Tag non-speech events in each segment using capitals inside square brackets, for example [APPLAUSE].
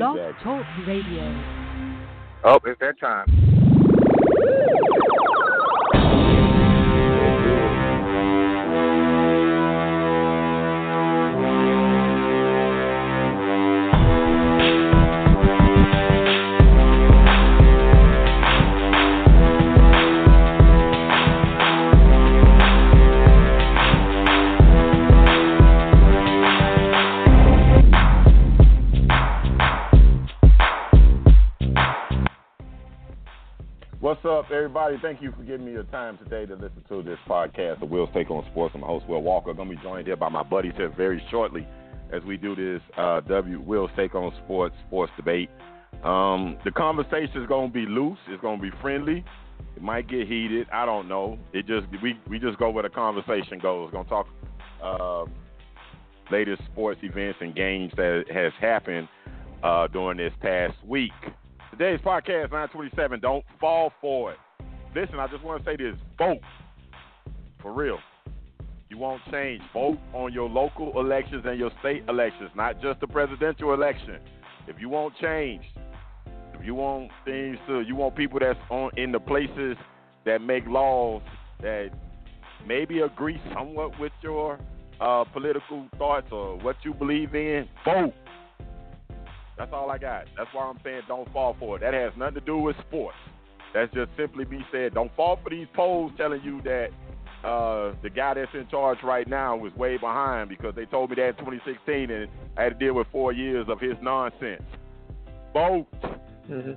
Blog. Talk Radio. Oh, it's that time. What's up, everybody? Thank you for giving me your time today to listen to this podcast, The Will's Take on Sports. I'm host, Will Walker. I'm going to be joined here by my buddies here very shortly as we do this uh, W Will's Take on Sports sports debate. Um, the conversation is going to be loose. It's going to be friendly. It might get heated. I don't know. It just we we just go where the conversation goes. We're going to talk uh, latest sports events and games that has happened uh, during this past week. Today's podcast, 927. Don't fall for it. Listen, I just want to say this. Vote. For real. You won't change. Vote on your local elections and your state elections, not just the presidential election. If you want change, if you want things to, you want people that's on in the places that make laws that maybe agree somewhat with your uh, political thoughts or what you believe in, vote. That's all I got. That's why I'm saying don't fall for it. That has nothing to do with sports. That's just simply me saying don't fall for these polls telling you that uh, the guy that's in charge right now was way behind because they told me that in 2016 and I had to deal with four years of his nonsense. Vote. Mm-hmm.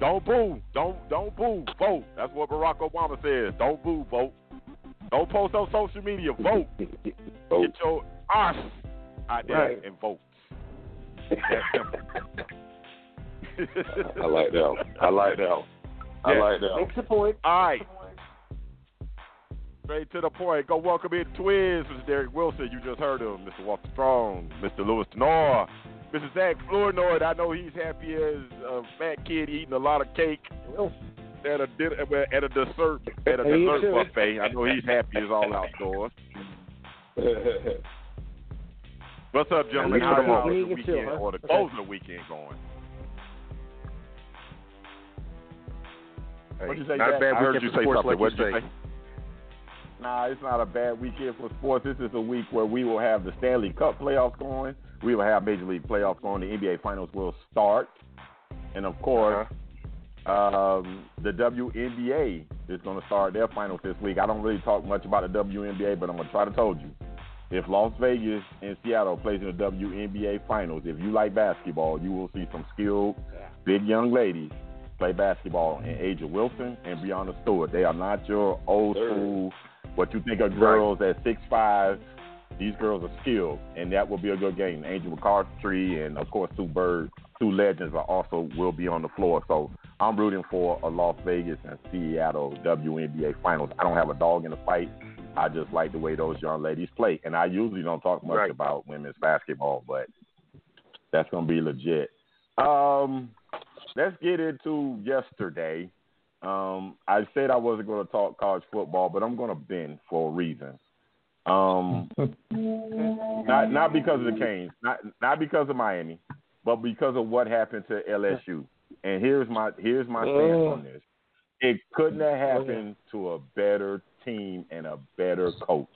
Don't boo. Don't don't boo. Vote. That's what Barack Obama says. Don't boo. Vote. Don't post on social media. Vote. Vote. Get your ass out there Right. and vote. That simple. I like that. one. I like that. one. I Yeah. like that. one. Makes a point. All right. Straight to the point. Go welcome in Twiz, Mr. Derek Wilson. You just heard him. Mr. Walter Strong, Mr. Lewis Tenor, Mr. Zach Flournoy. I know he's happy as a fat kid eating a lot of cake at a dinner, at a dessert at a dessert buffet. I know he's happy as all outdoors. [LAUGHS] What's up, gentlemen? Me How's too. the Me too, weekend huh? or the closing of the weekend going? What'd you say, Not a bad I heard you say sports, something. like What'd you you say. say? Nah, it's not a bad weekend for sports. This is a week where we will have the Stanley Cup playoffs going. We will have Major League playoffs going. The NBA Finals will start, and of course, um, the WNBA is going to start their finals this week. I don't really talk much about the WNBA, but I'm going to try to told you. If Las Vegas and Seattle plays in the WNBA finals, if you like basketball, you will see some skilled, big young ladies play basketball. And Aja Wilson and Breanna Stewart, they are not your old school. What you think of girls at six five? These girls are skilled, and that will be a good game. Angel McCoughtry and of course Sue Bird, two legends, are also will be on the floor. So I'm rooting for a Las Vegas and Seattle WNBA finals. I don't have a dog in the fight. I just like the way those young ladies play, and I usually don't talk much Right. about women's basketball, but that's gonna be legit. Um, let's get into yesterday. Um, I said I wasn't going to talk college football, but I'm going to bend for a reason. Um, [LAUGHS] not not because of the Canes, not not because of Miami, but because of what happened to LSU. And here's my here's my stance on this. It couldn't have happened to a better team and a better coach.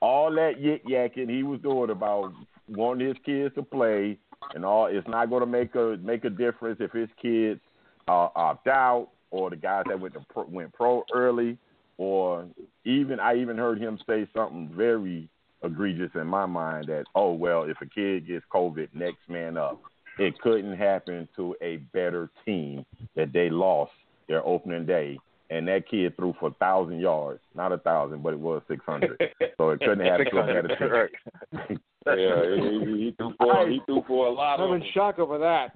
All that yik yakking he was doing about wanting his kids to play and all, it's not going to make a make a difference if his kids uh, opt out or the guys that went to pro, went pro early, or even I even heard him say something very egregious in my mind that oh well if a kid gets COVID next man up. It couldn't happen to a better team that they lost their opening day, and that kid threw for a thousand yards, not a thousand, but it was six hundred. [LAUGHS] so it couldn't have to a better team. [LAUGHS] yeah, he, he, threw for he threw for a lot I'm in them. shock over that.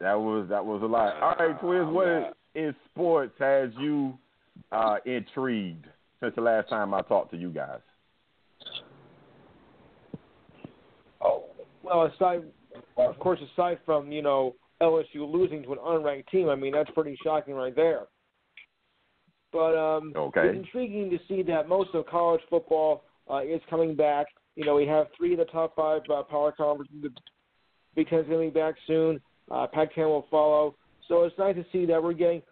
That was that was a lot. All right, Twiz, what in, in sports has you uh, intrigued since the last time I talked to you guys? Oh, well, aside, of course, aside from you know LSU losing to an unranked team, I mean that's pretty shocking right there. But um, Okay. it's intriguing to see that most of college football uh, is coming back. You know, we have three of the top five uh, power conferences Big Ten's going to be back soon. Uh, Pac-10 will follow. So it's nice to see that we're getting,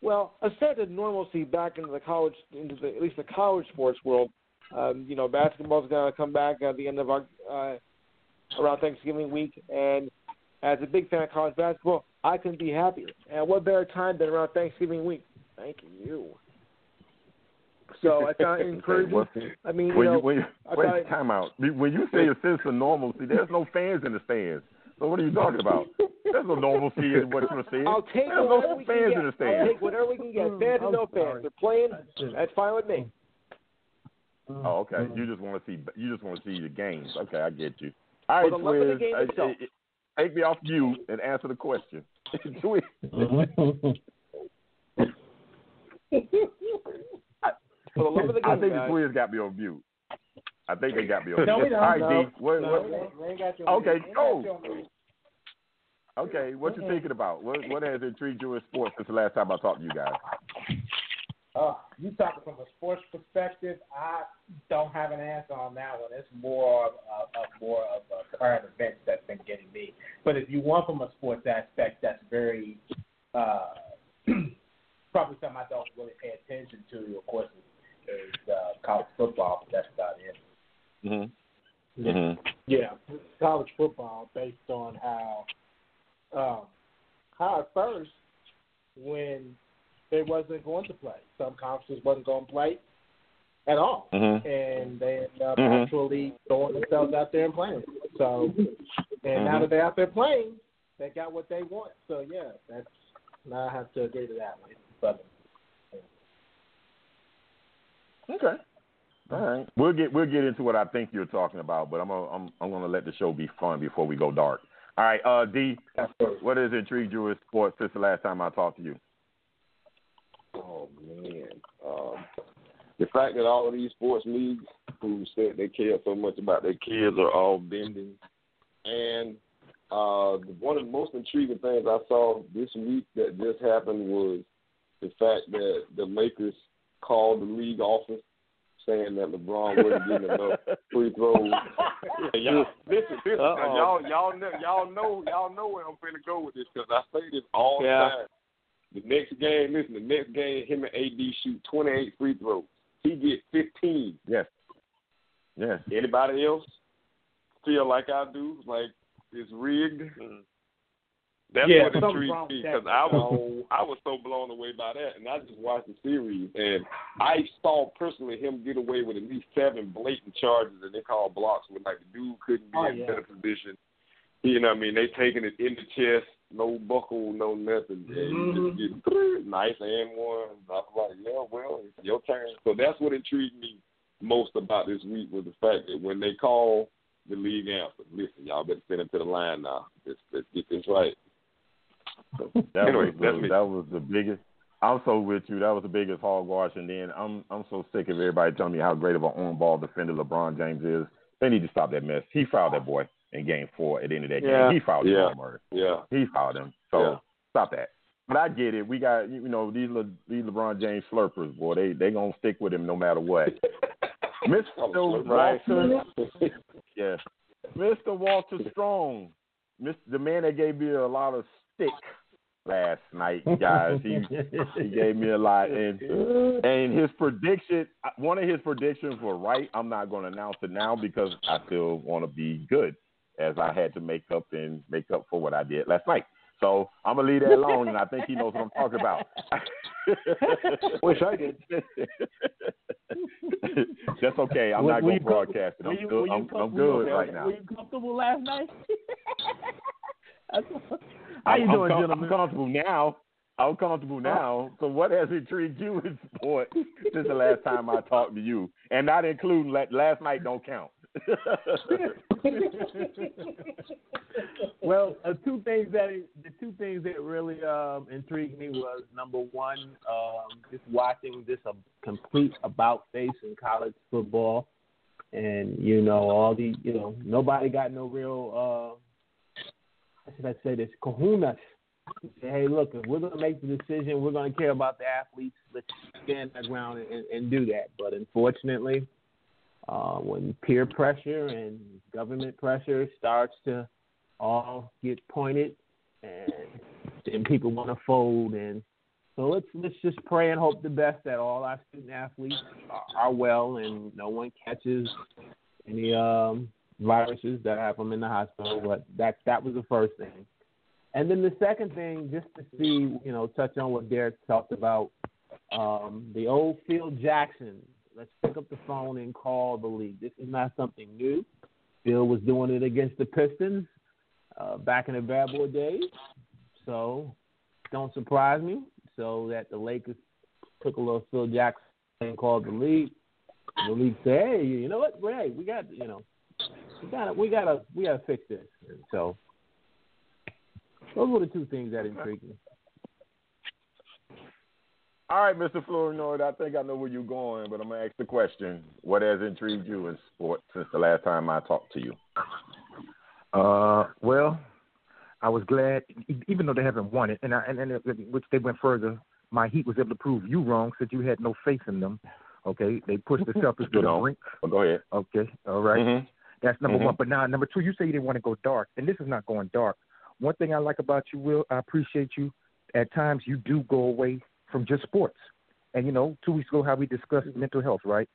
well, a sense of normalcy back into the college, into the, at least the college sports world. Um, you know, basketball's going to come back at the end of our, uh, around Thanksgiving week, and as a big fan of college basketball, I couldn't be happier. And what better time than around Thanksgiving week? Thank you. So I [LAUGHS] found it encouraging. I mean, you when know, you, when you, wait, thought- time out. When you say a sense of normalcy, there's no fans in the stands. So what are you talking about? There's no normalcy in what you're saying. I'll take There's whatever no we can fans get. in the I'll stands. take whatever we can get. Fans or no I'm fans, they're playing. That's fine with me. Oh, okay. You just want to see you just want to see the games. Okay, I get you. All right, For the love of the game itself. uh, take me off mute and answer the question. [LAUGHS] Swizz, [LAUGHS] For the love of the I game, think the guys. Got me on mute. I think they got me on No, mute. we don't. All right, No. D. What, No, what, we ain't- we ain't got you Okay, on mute. We ain't go. got you on mute. okay, what you thinking about? What what has intrigued you in sports since the last time I talked to you guys? Uh, you talking from a sports perspective? I don't have an answer on that one. It's more of, of, of more of a current events that's been getting me. But if you want from a sports aspect, that's very uh, [CLEARS THROAT] probably something I don't really pay attention to. Of course, is, is uh, college football, but that's about it. Mm-hmm. Yeah. Mm-hmm. Yeah, college football based on how um, how at first when they wasn't going to play, some conferences wasn't going to play at all, Mm-hmm. and they ended up Mhm. actually throwing themselves out there and playing. So, and now Mhm. that they're out there playing, they got what they want. So yeah, that's now I have to agree to that one. But Okay. All right. We'll get we'll get into what I think you're talking about, but I'm gonna, I'm I'm gonna let the show be fun before we go dark. All right, uh, D, what has intrigued you in sports since the last time I talked to you? Oh man, um, the fact that all of these sports leagues who said they care so much about their kids are all bending, and uh, one of the most intriguing things I saw this week that just happened was the fact that the Lakers called the league office saying that LeBron wasn't getting enough [LAUGHS] free throws. And y'all, listen, listen, now, Uh-oh. y'all, y'all, know, y'all know, y'all know where I'm finna go with this because I say this all Yeah. the time. The next game, listen, the next game, him and AD shoot 28 free throws. He get 15. Yes. Yes. Anybody else feel like I do, like it's rigged? Mm-hmm. That's Yeah, what something's intrigued me because I was I was so blown away by that, and I just watched the series, and I saw personally him get away with at least seven blatant charges that they call blocks, when like the dude couldn't be Oh, in yeah. better position. You know what I mean? They taking it in the chest, no buckle, no nothing. And you mm-hmm. just get nice and one. I was like, yeah, well, it's your turn. So that's what intrigued me most about this week was the fact that when they call the league answer, listen, y'all better send him to the line now. Let's, let's get this right. So, [LAUGHS] That anyway, was the, that was the biggest. I'm so with you. That was the biggest hogwash. And then I'm I'm so sick of everybody telling me how great of an on-ball defender LeBron James is. They need to stop that mess. He fouled that boy in Game Four at the end of that Yeah. game. He fouled Yeah. Jamal Murray. Yeah. He fouled him. So Yeah. stop that. But I get it. We got you know these Le, these LeBron James slurpers, boy. They they gonna stick with him no matter what. [LAUGHS] Mr. Walter, [LAUGHS] yeah, Mr. Walter Strong, Mr. the man that gave me a lot of stick last night, guys. He he gave me a lot, and and his prediction, one of his predictions were right. I'm not going to announce it now because I still want to be good, as I had to make up and make up for what I did last night. So I'm gonna leave that alone, and I think he knows what I'm talking about. [LAUGHS] Wish I did. [LAUGHS] That's okay. I'm Were- not gonna broadcast it. I'm you- good. I'm, I'm good right now. Were you comfortable last night? [LAUGHS] How you I'm, doing, I'm, gentlemen? I'm comfortable now. I'm comfortable now. So, what has intrigued you in sport since the last time I talked to you, and not including la- last night? Don't count. [LAUGHS] [LAUGHS] well, uh, two things that the two things that really um, intrigued me was number one, um, just watching this uh, complete about face in college football, and you know all the you know nobody got no real uh, how should I say this kahunas. Say, hey, look, if we're going to make the decision, we're going to care about the athletes. Let's stand our ground and, and do that. But unfortunately, uh, when peer pressure and government pressure starts to all get pointed, and then people want to fold. And so let's let's just pray and hope the best that all our student athletes are, are well and no one catches any um, viruses that have them in the hospital. But that that was the first thing. And then the second thing, just to see, you know, touch on what Derek talked about, um, the old Phil Jackson. Let's pick up the phone and call the league. This is not something new. Phil was doing it against the Pistons uh, back in the bad boy days. So don't surprise me. So that the Lakers took a little Phil Jackson and called the league. The league said, "Hey, you know what? Hey, we got you know, we got we got to we got to fix this." And so those were the two things that intrigued me. All right, Mr. Flournoy, I think I know where you're going, but I'm gonna ask the question: What has intrigued you in sports since the last time I talked to you? Uh, well, I was glad, even though they haven't won it, and I, and, and which they went further. My Heat was able to prove you wrong, since you had no faith in them. Okay, they pushed the Celtics to the brink. Well, go ahead. Okay, all right. Mm-hmm. That's number Mhm. one. But now, number two, you say you didn't want to go dark, and this is not going dark. One thing I like about you, Will, I appreciate you. At times, you do go away from just sports. And you know, two weeks ago, how we discussed mental health, right?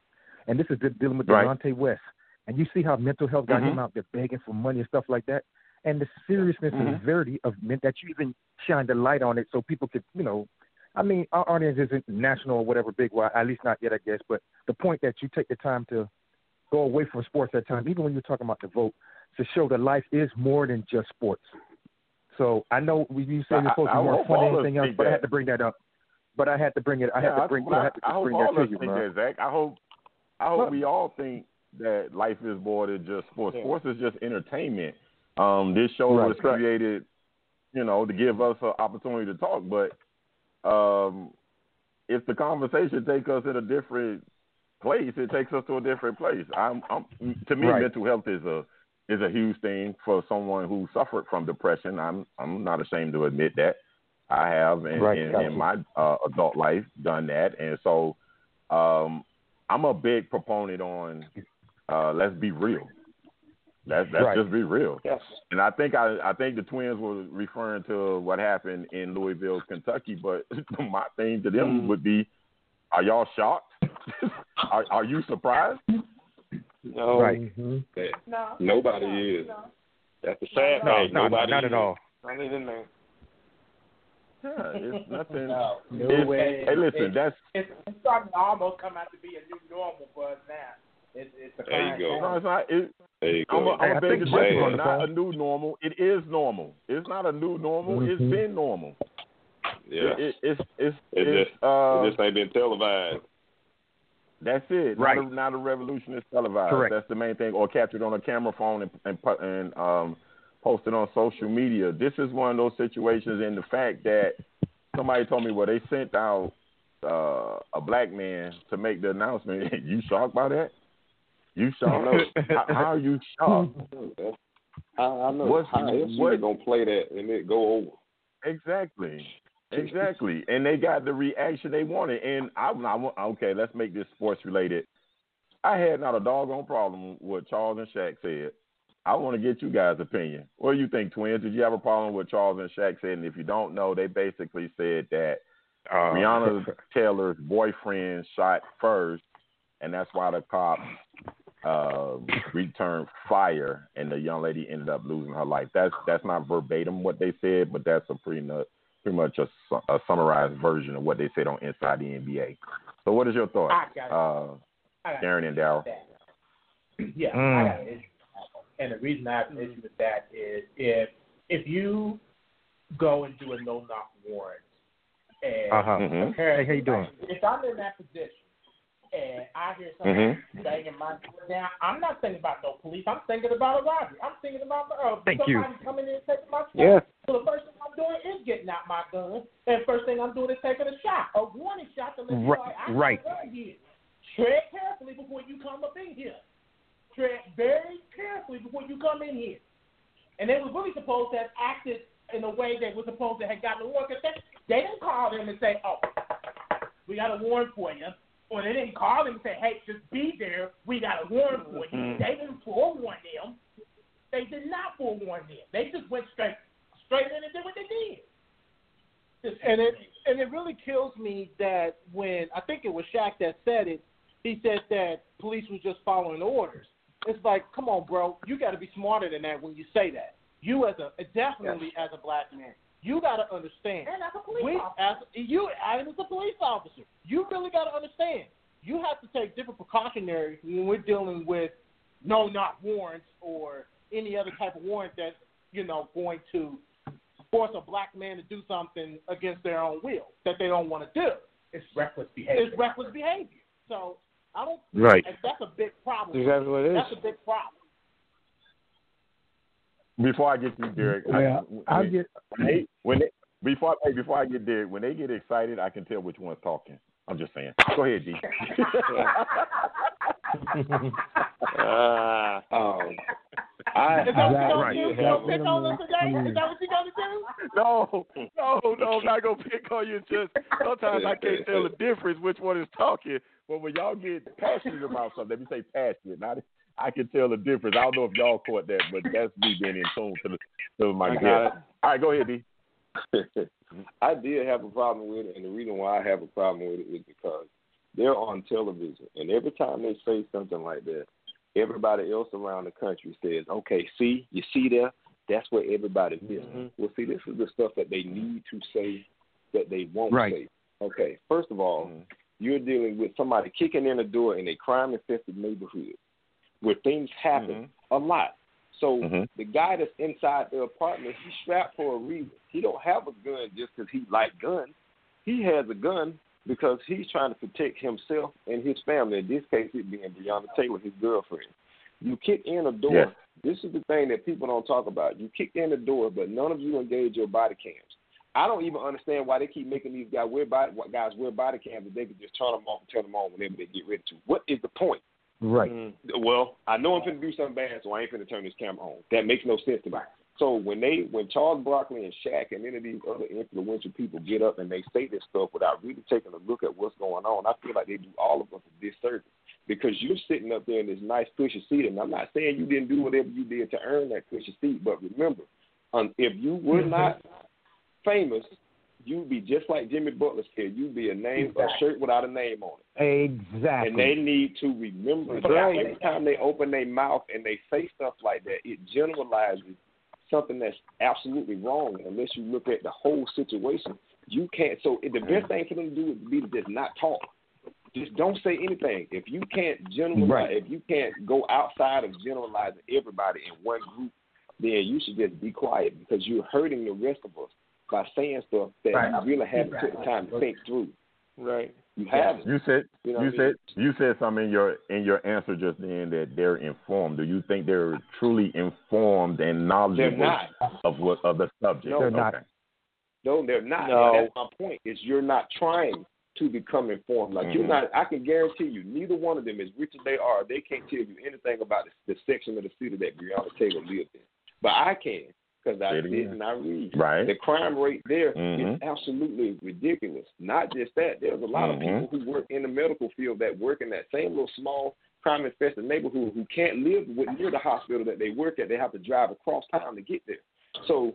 And this is dealing with Right. Delonte West. And you see how mental health got Mhm. him out there begging for money and stuff like that. And the seriousness and Mhm. severity of men that you even shine the light on it, so people could, you know, I mean, our audience isn't national or whatever big, well, at least not yet, I guess. But the point that you take the time to go away from sports at times, even when you're talking about the vote, to show that life is more than just sports. So I know we you say I- you're supposed to I be more fun than all of us anything else, think but I had to bring that up. But I had to bring it. I Yeah, had to bring. I, had to I hope bring all that to of us you, think man. that, Zach. I hope, I hope Look. we all think that life is more than just sports. Yeah. Sports is just entertainment. Um, this show Right. was created, you know, to give us an opportunity to talk. But um, if the conversation takes us in a different place, it takes us to a different place. I'm, I'm to me, Right. mental health is a is a huge thing for someone who suffered from depression. I'm I'm not ashamed to admit that. I have in, Right, in, gotcha. in my uh, adult life done that, and so um, I'm a big proponent on uh, let's be real. Let's let's Right. just be real. Yes. And I think I I think the Twins were referring to what happened in Louisville, Kentucky. But [LAUGHS] my thing to them Mm. would be, are y'all shocked? [LAUGHS] are are you surprised? No, Right. Mm-hmm. that- nobody is. That's the sad No, thing. no, nobody not is. at all. I need in there. Yeah, it's [LAUGHS] nothing. No, no It's- way. Hey, listen, It- that's it's, it's starting to almost come out to be a new normal for us now. It's, it's the There you go. no, it's not. It, There you I'm go. a, I'm Hey, I a big think agreement. Jay on It's not a new normal. It is normal. It's not a new normal. Mhm. It's been normal. yeah. It, it, it's it's It it's just- uh, it just ain't been televised. That's it. Right. Not a, not a revolution is televised. Correct. That's the main thing, or captured on a camera phone and and, pu- and um, posted on social media. This is one of those situations, and the fact that somebody told me, well, they sent out uh, a black man to make the announcement. [LAUGHS] you shocked by that? You shocked? how, how are you shocked? I, I know. What's- How else you what- gonna play that and it go over? Exactly. Exactly. [LAUGHS] And they got the reaction they wanted. And I, I want- okay, let's make this sports related. I had not a doggone problem with what Charles and Shaq said. I want to get you guys' opinion. What do you think, twins? Did you have a problem with Charles and Shaq said? And if you don't know, they basically said that Uh, Breonna [LAUGHS] Taylor's boyfriend shot first, and that's why the cops uh, returned fire, and the young lady ended up losing her life. That's that's not verbatim what they said, but that's a pretty nu- pretty much a, a summarized version of what they said on Inside the NBA. So, what is your thought, I got uh, I got Darren and Daryl? that. [CLEARS THROAT] Yeah, I Mm. got an issue. And the reason I have an issue with that is if if you go and do a no knock warrant and Uh huh. Mhm. apparently Hey, how you doing? if I'm in that position and I hear somebody Mhm. banging my door down, I'm not thinking about no police. I'm thinking about a robbery. I'm thinking about uh, Thank somebody you. coming in and taking my stuff. Yeah. So the first thing I'm doing is getting out my gun, and first thing I'm doing is taking a shot, a warning shot to let you know Right- I gun here. Tread carefully before you come up in here. Tread very carefully before you come in here. And they were really supposed to have acted in a way they were supposed to have gotten a. 'cause They, they didn't call them and say, "Oh, we got a warrant for you," or they didn't call them and say, "Hey, just be there. We got a warrant for you." Mhm. They didn't forewarn them. They did not forewarn them. They just went straight straight in and did what they did. And it and it really kills me that when I think it was Shaq that said it, he said that police was just following orders. It's like, come on, bro, you got to be smarter than that when you say that. You as a definitely as a black man, you got to understand. and as a police We, officer. as you, as a police officer, you really got to understand. You have to take different precautionary when we're dealing with no knock warrants or any other type of warrant that's you know going to force a black man to do something against their own will that they don't want to do. It's reckless behavior. It's reckless behavior. So I don't. Right. and That's a big problem. That's exactly what it is. That's a big problem. Before I get to you, Derek, I, Well, I when, get when they, when they, before hey, before I get Derek, when they get excited, I can tell which one's talking. I'm just saying. Go ahead, D. [LAUGHS] [LAUGHS] Ah, [LAUGHS] um, I, Is that what Right, you gonna right. do? You Yeah. gonna pick on us today? Is that what you gonna do? No, no, no, I'm not gonna pick on you. Just sometimes I can't tell the difference which one is talking. But when y'all get passionate about something, let me say passionate. Not I can tell the difference. I don't know if y'all caught that, but that's me being in tune to the to my I guest. All right, go ahead, D. [LAUGHS] I did have a problem with it, and the reason why I have a problem with it is because they're on television, and every time they say something like that, everybody else around the country says, "Okay, see, you see there, that's what everybody missed." Mhm. Well, see, this is the stuff that they need to say that they won't Right. say. Okay, first of all, Mhm. you're dealing with somebody kicking in a door in a crime-infested neighborhood where things happen a lot. So Mhm. the guy that's inside the apartment, he's strapped for a reason. He don't have a gun just because he like guns. He has a gun because he's trying to protect himself and his family. In this case, it being Breonna Taylor, his girlfriend. You kick in a door. Yes. This is the thing that people don't talk about. You kick in the door, but none of you engage your body cams. I don't even understand why they keep making these guys wear body guys wear body cams if they could just turn them off and turn them on whenever they get ready to. What is the point? right. Mm. Well, I know I'm going to do something bad, so I ain't going to turn this camera on. That makes no sense to me. So when they, when Charles Barkley and Shaq and any of these other influential people get up and they say this stuff without really taking a look at what's going on, I feel like they do all of us a disservice because you're sitting up there in this nice cushy seat, and I'm not saying you didn't do whatever you did to earn that cushy seat, but remember, um, if you were not famous, you'd be just like Jimmy Butler said, you'd be a name, a shirt without a name on it. Exactly. And they need to remember that Right. every time they open their mouth and they say stuff like that, it generalizes something that's absolutely wrong. Unless you look at the whole situation, you can't. So the mm-hmm. best thing for them to do would be to just not talk. Just don't say anything. If you can't generalize, Right. if you can't go outside of generalizing everybody in one group, then you should just be quiet because you're hurting the rest of us by saying stuff that Right. you really haven't took the time to think through. Right. You haven't. You said You know you what I mean? said you said something in your in your answer just then that they're informed. Do you think they're truly informed and knowledgeable of what of the subject? No, They're okay. not. No, they're not. No. And that's my point. Is you're not trying to become informed. Like you're Mhm. not. I can guarantee you, neither one of them, as rich as they are, they can't tell you anything about the, the section of the city that Breonna Taylor lived in. But I can because I Say it sit again. and I read. Right. The crime rate there is Mhm. absolutely ridiculous. Not just that. There's a lot Mhm. of people who work in the medical field that work in that same little small crime infested neighborhood who can't live with, near the hospital that they work at. They have to drive across town to get there. So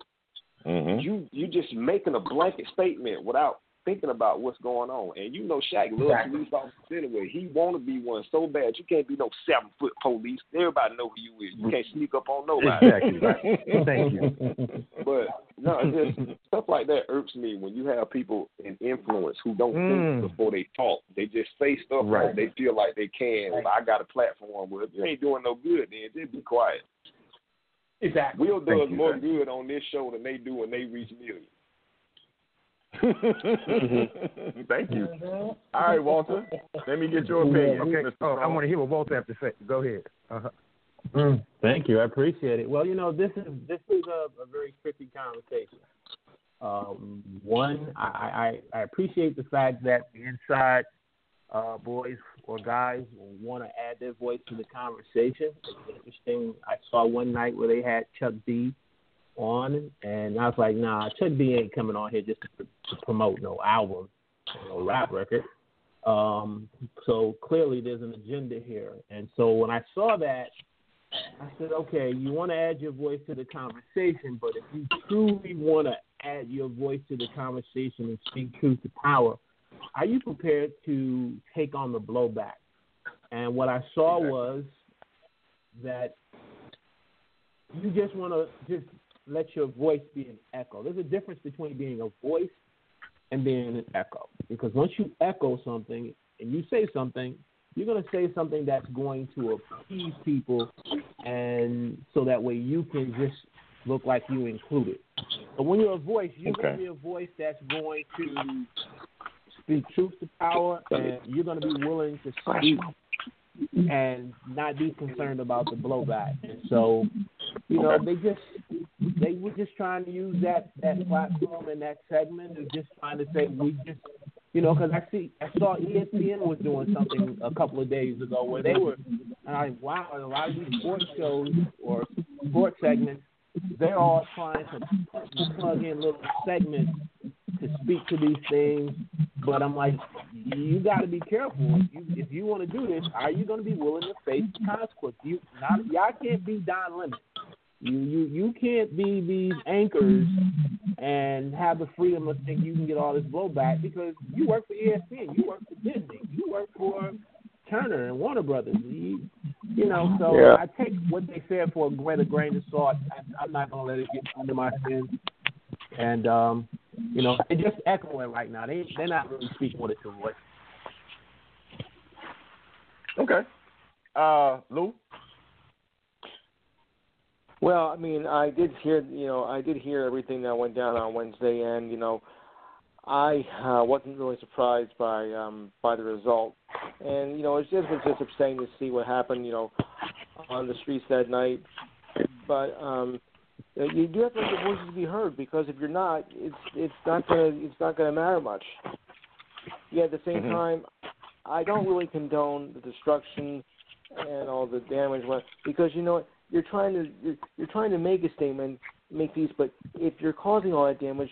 Mhm. you you just making a blanket statement without thinking about what's going on. And you know Shaq loves Exactly. police officers anyway. He wanna be one so bad. You can't be no seven foot police. Everybody know who you is. You can't sneak up on nobody. Exactly. Right. [LAUGHS] Thank you. But no, just stuff like that irks me when you have people in influence who don't Mm. think before they talk. They just say stuff Right. like they feel like they can. Well, I got a platform. Well, if you ain't doing no good, then just be quiet. Exactly. Will does you, more sir. good on this show than they do when they reach millions. [LAUGHS] Thank you. Mhm. All right, Walter. Let me get your opinion. Okay. Oh, I want to hear what Walter have to say. Go ahead. Uh-huh. Mm, thank you. I appreciate it. Well, you know, this is this is a, a very tricky conversation. Um, one, I, I I appreciate the fact that the inside uh, boys or guys want to add their voice to the conversation. It's interesting. I saw one night where they had Chuck D on, and I was like, Nah, Chuck D ain't coming on here just to, to promote no album, no rap record. Um, so clearly, there's an agenda here, and so when I saw that. I said, okay, you want to add your voice to the conversation, but if you truly want to add your voice to the conversation and speak truth to power, are you prepared to take on the blowback? And what I saw was that you just want to just let your voice be an echo. There's a difference between being a voice and being an echo. Because once you echo something and you say something, you're going to say something that's going to appease people, and so that way you can just look like you included. But when you're a voice, you're Okay. going to be a voice that's going to speak truth to power, and you're going to be willing to speak and not be concerned about the blowback. And so, you know, they just they were just trying to use that that platform and that segment and just trying to say we just you know because I see I saw ESPN was doing something a couple of days ago where they were and I wow a lot of these sports shows or sports segments they're all trying to plug in little segments to speak to these things. But I'm like you got to be careful. If you if you want to do this are you going to be willing to face the consequence? You not y'all can't be Don Lemon you you you can't be these anchors and have the freedom to think you can get all this blowback because you work for ESPN, you work for Disney, you work for Turner and Warner Brothers. You, you know, so Yeah. I take what they said for a greater grain of salt. I, I'm not gonna let it get under my skin. And um, you know, they're just echoing right now. They they're not really speaking with a true voice. Okay. Uh, Lou. Well, I mean, I did hear, you know, I did hear everything that went down on Wednesday, and you know, I uh, wasn't really surprised by um, by the result, and you know, it just was just upsetting to see what happened, you know, on the streets that night. But um, you do have to let your voices be heard because if you're not, it's it's not gonna it's not gonna matter much. Yet at the same Mhm. time, I don't really condone the destruction and all the damage what- because you know what you're trying to you're, you're trying to make a statement, make peace, but if you're causing all that damage,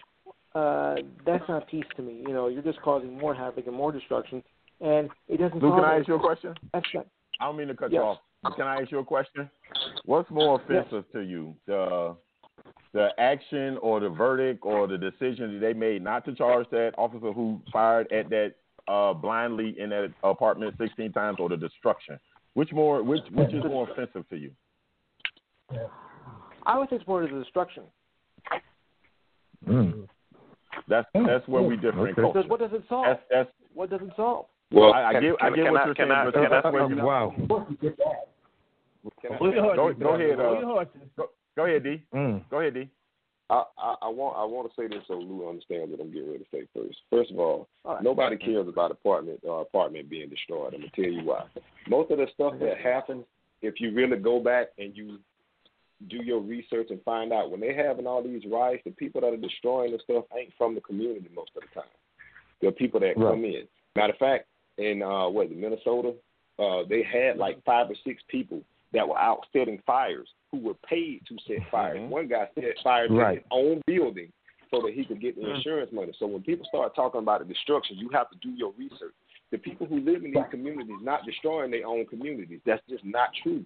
uh, that's not peace to me. You know, you're just causing more havoc and more destruction, and it doesn't. Lou, can I ask you a question? That's not. I don't mean to cut Yes. you off. Can I ask you a question? What's more Yes. offensive to you, the the action or the verdict or the decision that they made not to charge that officer who fired at that uh, blindly in that apartment 16 times, or the destruction? Which more? Which which is more offensive to you? I would think it's more to the destruction Mm. That's that's where we differ in culture. because what does it solve? That's that's. What does it solve? Well, I, I can, get I get can what I, you're can saying, I, but can that's where you. wow. can I, Hold your Go, go ahead. Uh, go, go ahead, D. Mm. Go ahead, D. I, I, I want I want to say this so Lou understands what I'm getting ready to say first. First of all, All right. nobody cares about apartment uh, apartment being destroyed. I'm gonna tell you why. Most of the stuff that happens, if you really go back and you do your research and find out when they're having all these riots, the people that are destroying the stuff ain't from the community most of the time. They're people that Right. come in. Matter of fact, in uh what Minnesota, uh they had like five or six people that were out setting fires who were paid to set fires. Mhm. One guy set fires Right. in his own building so that he could get the insurance money. So when people start talking about the destruction, you have to do your research. The people who live in these communities not destroying their own communities. That's just not true.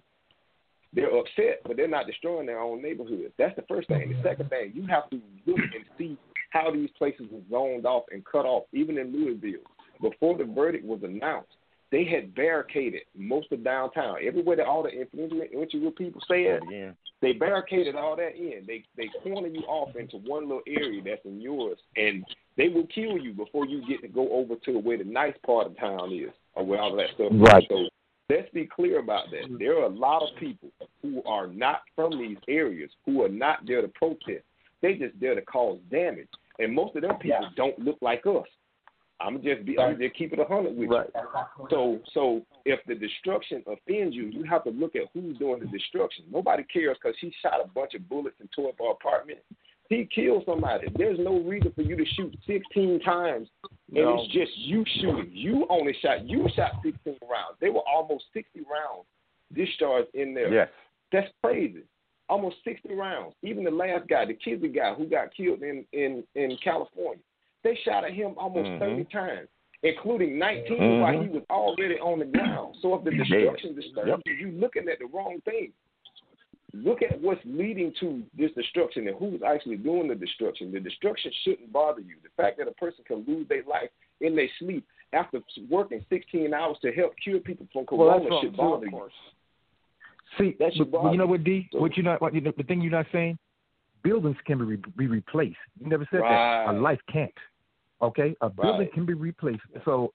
They're upset, but they're not destroying their own neighborhoods. That's the first thing. The mm-hmm. second thing, you have to look and see how these places were zoned off and cut off, even in Louisville. Before the verdict was announced, they had barricaded most of downtown. Everywhere that all the influential people said, Again. they barricaded all that in. They they corner you off into one little area that's in yours, and they will kill you before you get to go over to where the nice part of town is, or where all that stuff Right. So let's be clear about that. Mm-hmm. There are a lot of people who are not from these areas who are not there to protest. They just there to cause damage, and most of them people don't look like us. I'm just be I'm just keep it a hundred with Right. you. So so if the destruction offends you, you have to look at who's doing the destruction. Nobody cares because he shot a bunch of bullets and tore up our apartment. He killed somebody. There's no reason for you to shoot 16 times, and No. it's just you shooting. You only shot. You shot 16 rounds. They were almost 60 rounds discharged in there. Yes. That's crazy. Almost 60 rounds. Even the last guy, the Kizzee guy who got killed in in in California, they shot at him almost Mhm. 30 times, including 19 while Mhm. he was already on the ground. So if the destruction disturbs Yep. you, you looking at the wrong thing. Look at what's leading to this destruction and who's actually doing the destruction. The destruction shouldn't bother you. The fact that a person can lose their life in their sleep after working 16 hours to help cure people from corona well, should bother you. See, that should but, but you know what, D? What you not? What, you know, the thing you're not saying? Buildings can be, re- be replaced. You never said Right. that. A life can't. Okay, a building Right. can be replaced. So,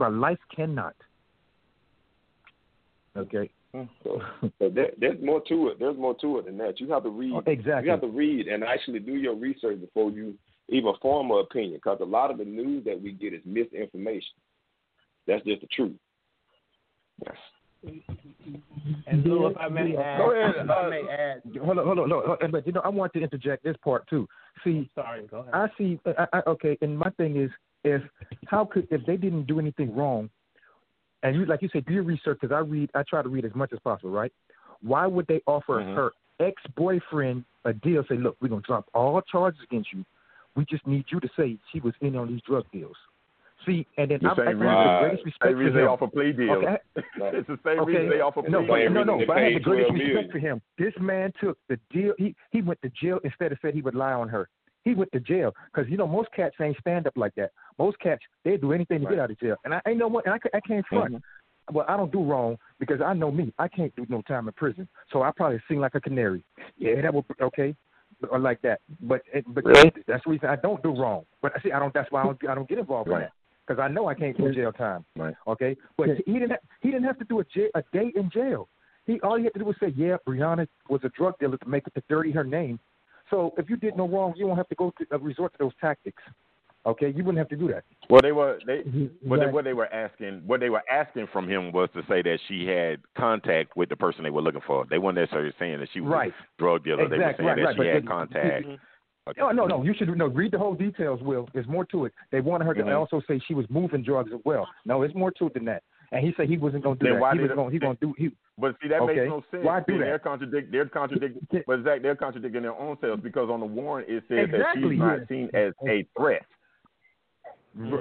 a life cannot. Okay. So, [LAUGHS] so there, there's more to it. There's more to it than that. You have to read. Exactly. You have to read and actually do your research before you even form an opinion. Because a lot of the news that we get is misinformation. That's just the truth. Yes. And so, if I may add, Go ahead, if I uh, may add, Hold on, hold on, hold on. But you know, I want to interject this part too. See, sorry, go ahead. I see. I, I, okay, and my thing is, if how could if they didn't do anything wrong, and you like you said, do your research because I read. I try to read as much as possible, right? Why would they offer Mhm. her ex boyfriend a deal? Say, look, we're gonna drop all charges against you. We just need you to say she was in on these drug deals. See, and then The I, I have the greatest respect same for reason they him. offer plea deals. Okay. [LAUGHS] it's the same Okay. reason they offer plea No, deals. no, no. They But I have the greatest 12 million. respect for him. This man took the deal. He he went to jail instead of said he would lie on her. He went to jail because you know most cats ain't stand up like that. Most cats they do anything to Right. get out of jail. And I, ain't know what. And I I can't front. Mm-hmm. Well, I don't do wrong because I know me. I can't do no time in prison. So I probably sing like a canary. Yeah, that would okay, or like that. But it- but Really? that's the reason I don't do wrong. But I see, I don't. That's why I don't. I don't get involved in that because I know I can't do jail time. Right. Okay, but he didn't. Have, he didn't have to do a jail, a day in jail. He all he had to do was say, "Yeah, Breonna was a drug dealer to make it to dirty her name." So if you did no wrong, you won't have to go to uh, resort to those tactics. Okay, you wouldn't have to do that. Well, they were they Mm-hmm. what they, what they were asking what they were asking from him was to say that she had contact with the person they were looking for. They weren't necessarily saying that she was Right. a drug dealer. They were saying right, that right, she but had the- contact. Okay. No, no, no. You should no read the whole details. Will there's more to it. They wanted her to Mhm. also say she was moving drugs as well. No, it's more to it than that. And he said he wasn't going to do Then that. why he was did- going. He going to do. He [LAUGHS] But see, that Okay. makes no sense. Why do See, that? They're contradict. [LAUGHS] They're contradicting. But Zach, they're contradicting their own selves because on the warrant it says that she's not yeah. seen as a threat.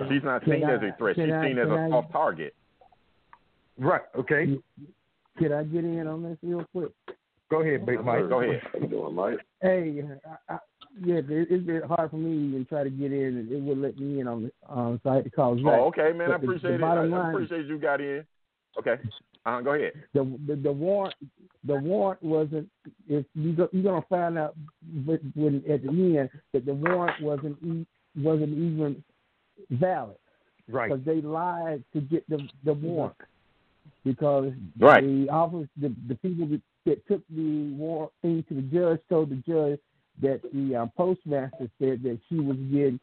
She's not Can seen I- as a threat. She's I- seen as can a I- soft target. right. Okay. Can I get in on this real quick? Go ahead, Big Mike. Go ahead. How you doing, Mike? Hey, I, I, yeah, it, it's been hard for me to even try to get in, and it would let me in on the um, so I had to call Zach. Oh, okay, man. I But the- appreciate the it. bottom I line- appreciate you got in. Okay. Uh, go ahead. the the, the warrant the warrant wasn't if you go, you're gonna find out when at the end that the warrant wasn't e- wasn't even valid Right. because they lied to get the the warrant because Right. the office the the people that, that took the warrant thing to the judge told the judge that the um, postmaster said that she was getting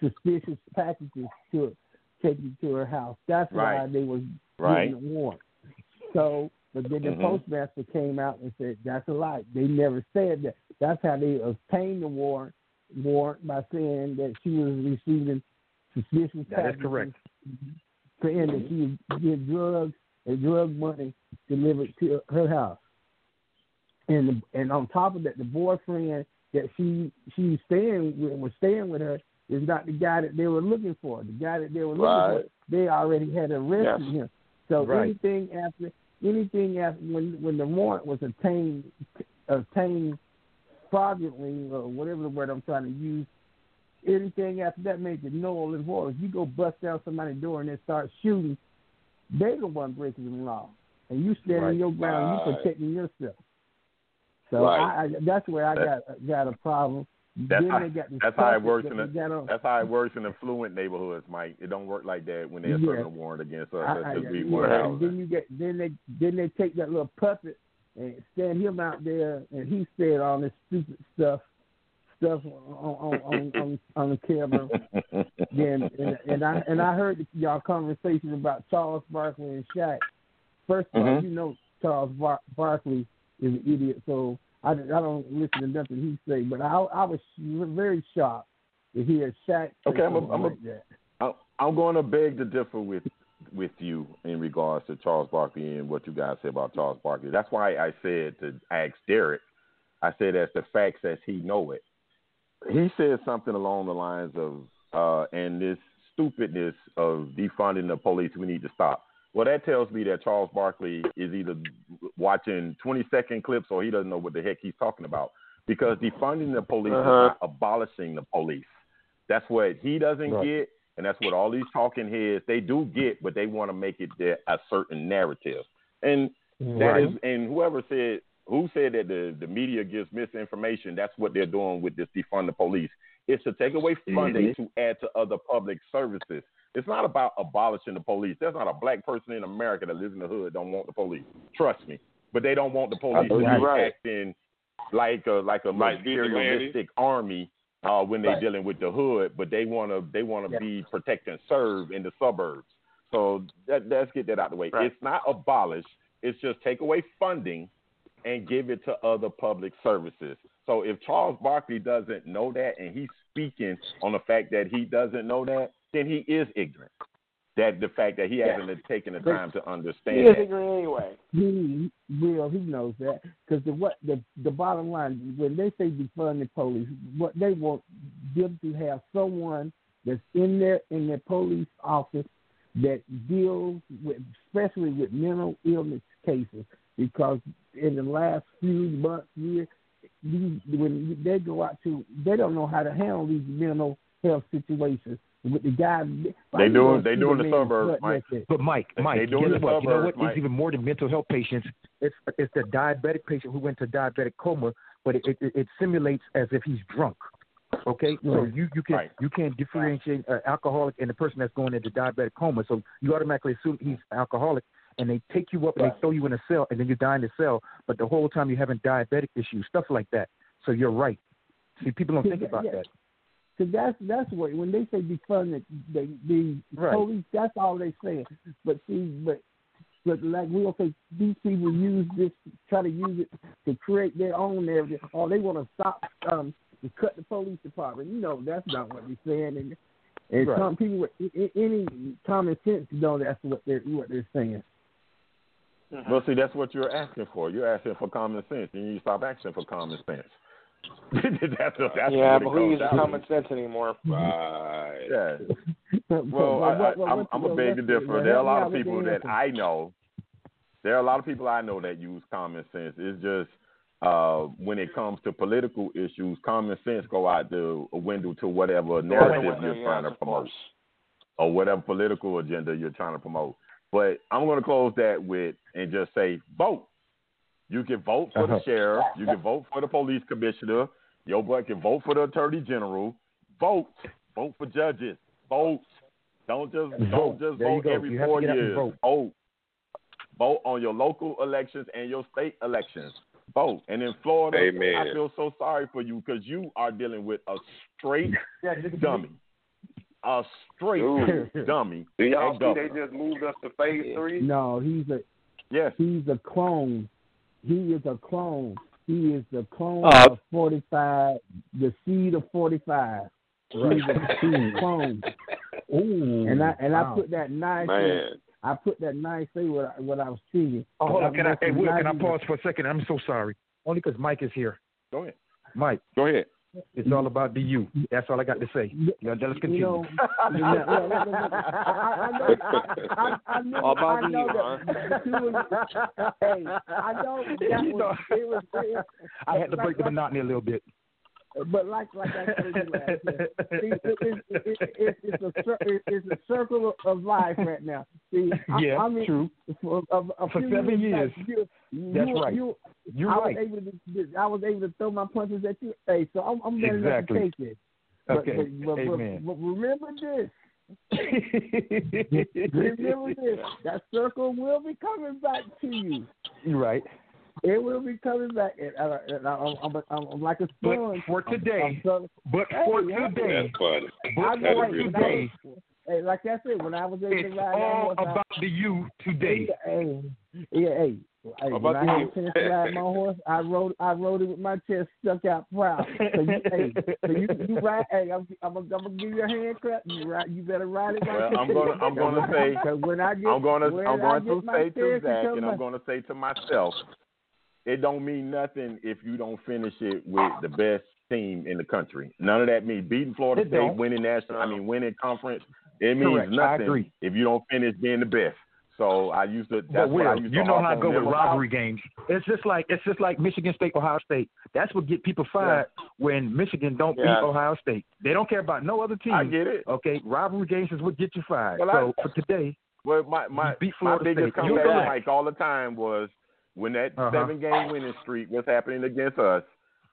suspicious packages to taken to her house. That's why they was Right. getting the warrant. So, but then the Mhm. postmaster came out and said that's a lie. They never said that. That's how they obtained the warrant warrant by saying that she was receiving suspicious That is packages correct. saying that she was getting drugs and drug money delivered to her house. And the, and on top of that, the boyfriend that she she was staying with was staying with her is not the guy that they were looking for. The guy that they were looking Right. for, they already had arrested Yes. him. So Right. anything after anything after when when the warrant was obtained obtained fraudulently or whatever the word I'm trying to use, anything after that makes it null and void. If you go bust down somebody's door and then start shooting, they the one breaking the law, and you standing Right. your ground, you protecting yourself. So Right. I, I, that's where I got got a problem. That's then how- they got That's how it works that in the that's how it works in affluent neighborhoods, Mike. It don't work like that when they're Yeah. a warrant against us. I- I- yeah, and then you get then they then they take that little puppet and stand him out there and he said all this stupid stuff stuff on on on, on, on the camera. then and, and I and I heard y'all conversation about Charles Barkley and Shaq. First of all, Mhm. you know Charles Bar- Barkley is an idiot, so I, I don't listen to nothing he say. But I I was very shocked to hear Shaq. say Okay, I'm a- I'm a- like that. I- I'm going to beg to differ with with you in regards to Charles Barkley and what you guys say about Charles Barkley. That's why I said to ask Derek. I said as the facts as he know it. He said something along the lines of, uh, "And this stupidness of defunding the police, we need to stop." Well, that tells me that Charles Barkley is either watching 20 second clips or he doesn't know what the heck he's talking about. Because defunding the police Uh-huh. is not abolishing the police. That's what he doesn't Right. get, and that's what all these talking heads they do get, but they want to make it their, a certain narrative. And that is, and whoever said who said that the, the media gives misinformation, that's what they're doing with this defund the police. It's to take away funding to add to other public services. It's not about abolishing the police. There's not a black person in America that lives in the hood don't want the police. Trust me. But they don't want the police to be right. acting like a like a Like materialistic army uh, when they're Right. dealing with the hood, but they wanna they wanna Yeah. be protect and serve in the suburbs. So that, let's get that out of the way. Right. It's not abolish. It's just take away funding and give it to other public services. So if Charles Barkley doesn't know that and he's speaking on the fact that he doesn't know that, then he is ignorant. That the fact that he hasn't taken the time to He understand is that. ignorant anyway. He will. He knows that because the what the the bottom line when they say defund the police, what they want them to have someone that's in there in their police office that deals with especially with mental illness cases because in the last few months years these when they go out to they don't know how to handle these mental health situations with the guy They doing- they doing the suburbs, Mike. But Mike, Mike, they doing guess the what? You know what? Mike. It's even more than mental health patients. It's it's the diabetic patient who went to diabetic coma, but it it, it simulates as if he's drunk. Okay, so Right. you you can Right. you can't differentiate an alcoholic and the person that's going into diabetic coma. So you automatically assume he's alcoholic, and they take you up and Right. they throw you in a cell, and then you die in the cell. But the whole time you're having diabetic issues, stuff like that. So you're right. See, people don't think about Yeah. that. Because that's that's what when they say defund the the, the Right. police, that's all they saying. But see, but but like we okay, these people use this, try to use it to create their own narrative, or they want to stop um to cut the police department. You know, that's not what they're saying. And and Right. some people with a- a- any common sense know that's what they're what they're saying. Well, see, that's what you're asking for. You're asking for common sense, and you stop asking for common sense. [LAUGHS] that's that's yeah, but who uses common sense anymore? Right. [LAUGHS] Yeah. Well, I, what- what- I, I'm, what's- I'm a what- beg to differ. There are a lot of people that. I know. There are a lot of people I know that use common sense. It's just uh, when it comes to political issues, common sense go out the window to whatever narrative you're trying to promote or whatever political agenda you're trying to promote. But I'm going to close that with and just say vote. You can vote for Uh-huh. the sheriff. You can vote for the police commissioner. Your butt can vote for the attorney general. Vote. Vote for judges. Vote. Don't just Vote. don't just There vote every You have to four get out and years. vote. Vote. Vote on your local elections and your state elections. Vote. And in Florida, Amen. I feel so sorry for you because you are dealing with a straight dummy. A straight Ooh. [LAUGHS] dummy. Do y'all and see they just moved us to phase three? No, he's a Yes. He's a clone. He is a clone. He is the clone Uh, of 45, the seed of 45. He's a, he's a clone. Ooh, And I and wow. I put that nice. Man. I put that nice thing what I, what I was treating. Oh, hold on. Can I, hey, Will, can I pause for a second? I'm so sorry. Only because Mike is here. Go ahead. Mike, Go ahead. It's all about the you. That's all I got to say. Yeah, let's continue. know, you know, well, well, well, I, I know, I, I, I know, All about I know you, that the two of you, hey, I know [LAUGHS] that You know, was, it was, it, [LAUGHS] I had to like- break the monotony a little bit. But like like I told you last year, see, it, it, it, it, it, it's a it, it's a circle of life right now. See, I, Yeah, I mean, true. For, a, a For seven years, back, you, That's you, right. You, You're I was right. able to I was able to throw my punches at you. Hey, so I'm I'm ready Exactly. to take it. But, Okay. but, but, Amen. but, but remember this. [LAUGHS] Remember this. That circle will be coming back to you. You're right. It will be coming back. And, uh, and I, I'm, I'm, I'm, I'm like a But sponge. for I'm- today, I'm so- but Hey, for today, but for know right, when I today, Hey, like I said, when I was able it's to ride all horse, I- about the you today. Hey, yeah, hey. Hey, when About I had you. a chance to ride my horse, I rode, I rode it with my chest stuck out proud. So you, hey, so you, you ride. Hey, I'm, I'm, gonna- I'm gonna give you a hand clap. You ride, you better ride it. Like Well, I'm gonna I'm gonna [LAUGHS] say Cause when I get, I'm gonna I'm going to say to Zach and I'm gonna say to myself, it don't mean nothing if you don't finish it with the best team in the country. None of that means beating Florida It State, don't. winning national I mean winning conference. It means Correct. Nothing if you don't finish being the best. So I used to. That's what Will, you know how I go with rivalry games. It's just like it's just like Michigan State, Ohio State. That's what get people fired when Michigan don't Yeah. beat Ohio State. They don't care about no other team. I get it. Okay, rivalry games is what get you fired. Well, so for today, Well, my my beat my biggest State. Comeback. Mike, all the time was when that Uh-huh. seven game winning streak was happening against us.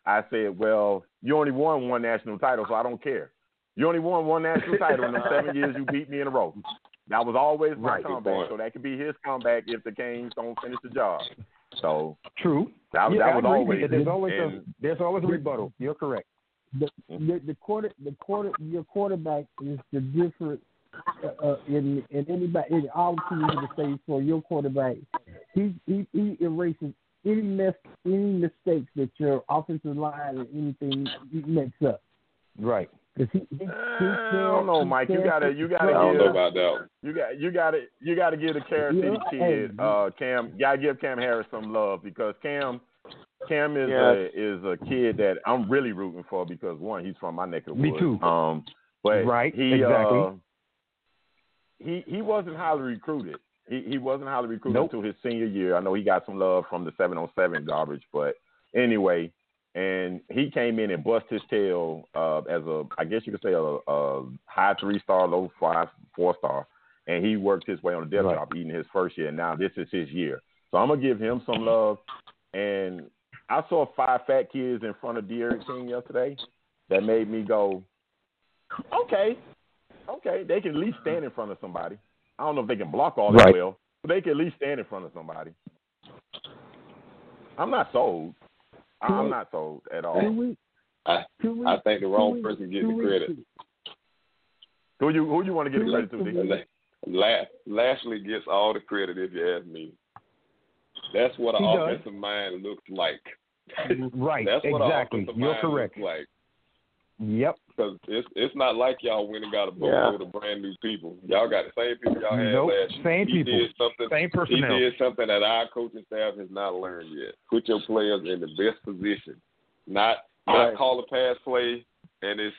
I said, "Well, you only won one national title, so I don't care. You only won one national title in the seven years you beat me in a row. That was always my Right. comeback. So that could be his comeback if the Kings don't finish the job. So true. that, yeah, that was always there's always a there's always a rebuttal. You're correct. the, the the quarter the quarter your quarterback is the difference uh, uh, in in anybody in all teams in the state for your quarterback. He he he erases any mess any mistakes that your offensive line or anything makes up. Right. Cause he, he, he Uh, I don't know, Mike. You gotta you gotta I don't give know about that. You got you got to you got to give the Carol City Yeah, kid uh, Cam. You gotta give Cam Harris some love because Cam Cam is Yes. a is a kid that I'm really rooting for because one he's from my neck of the woods. Me woods. too. Um, but Right, he exactly. uh, he he wasn't highly recruited. He he wasn't highly recruited Nope. until his senior year. I know he got some love from the 707 garbage, but anyway, and he came in and bust his tail uh, as a, I guess you could say a, a high three star, low five, four star, and he worked his way on the depth Right. eating his first year. And now this is his year, so I'm gonna give him some love. And I saw five fat kids in front of D'Eriq King yesterday that made me go, okay, okay, they can at least stand in front of somebody. I don't know if they can block all that Right. well, but they can at least stand in front of somebody. I'm not sold. I- I'm not sold at Two all. weeks. I- two weeks. I think the wrong two person gets the credit. Who you who do you want to get the credit to? D? La- Lashlee gets all the credit if you ask me. That's what an He does. offensive mind looks like. Right. [LAUGHS] That's what exactly. You're correct. looks like. Yep. Because it's it's not like y'all went and got a Yeah. boatload of brand new people. Y'all got the same people y'all had Nope. last year. Same he people. Did something, Same he personnel. did something that our coaching staff has not learned yet. Put your players in the best position. Not not Right. call a pass play and it's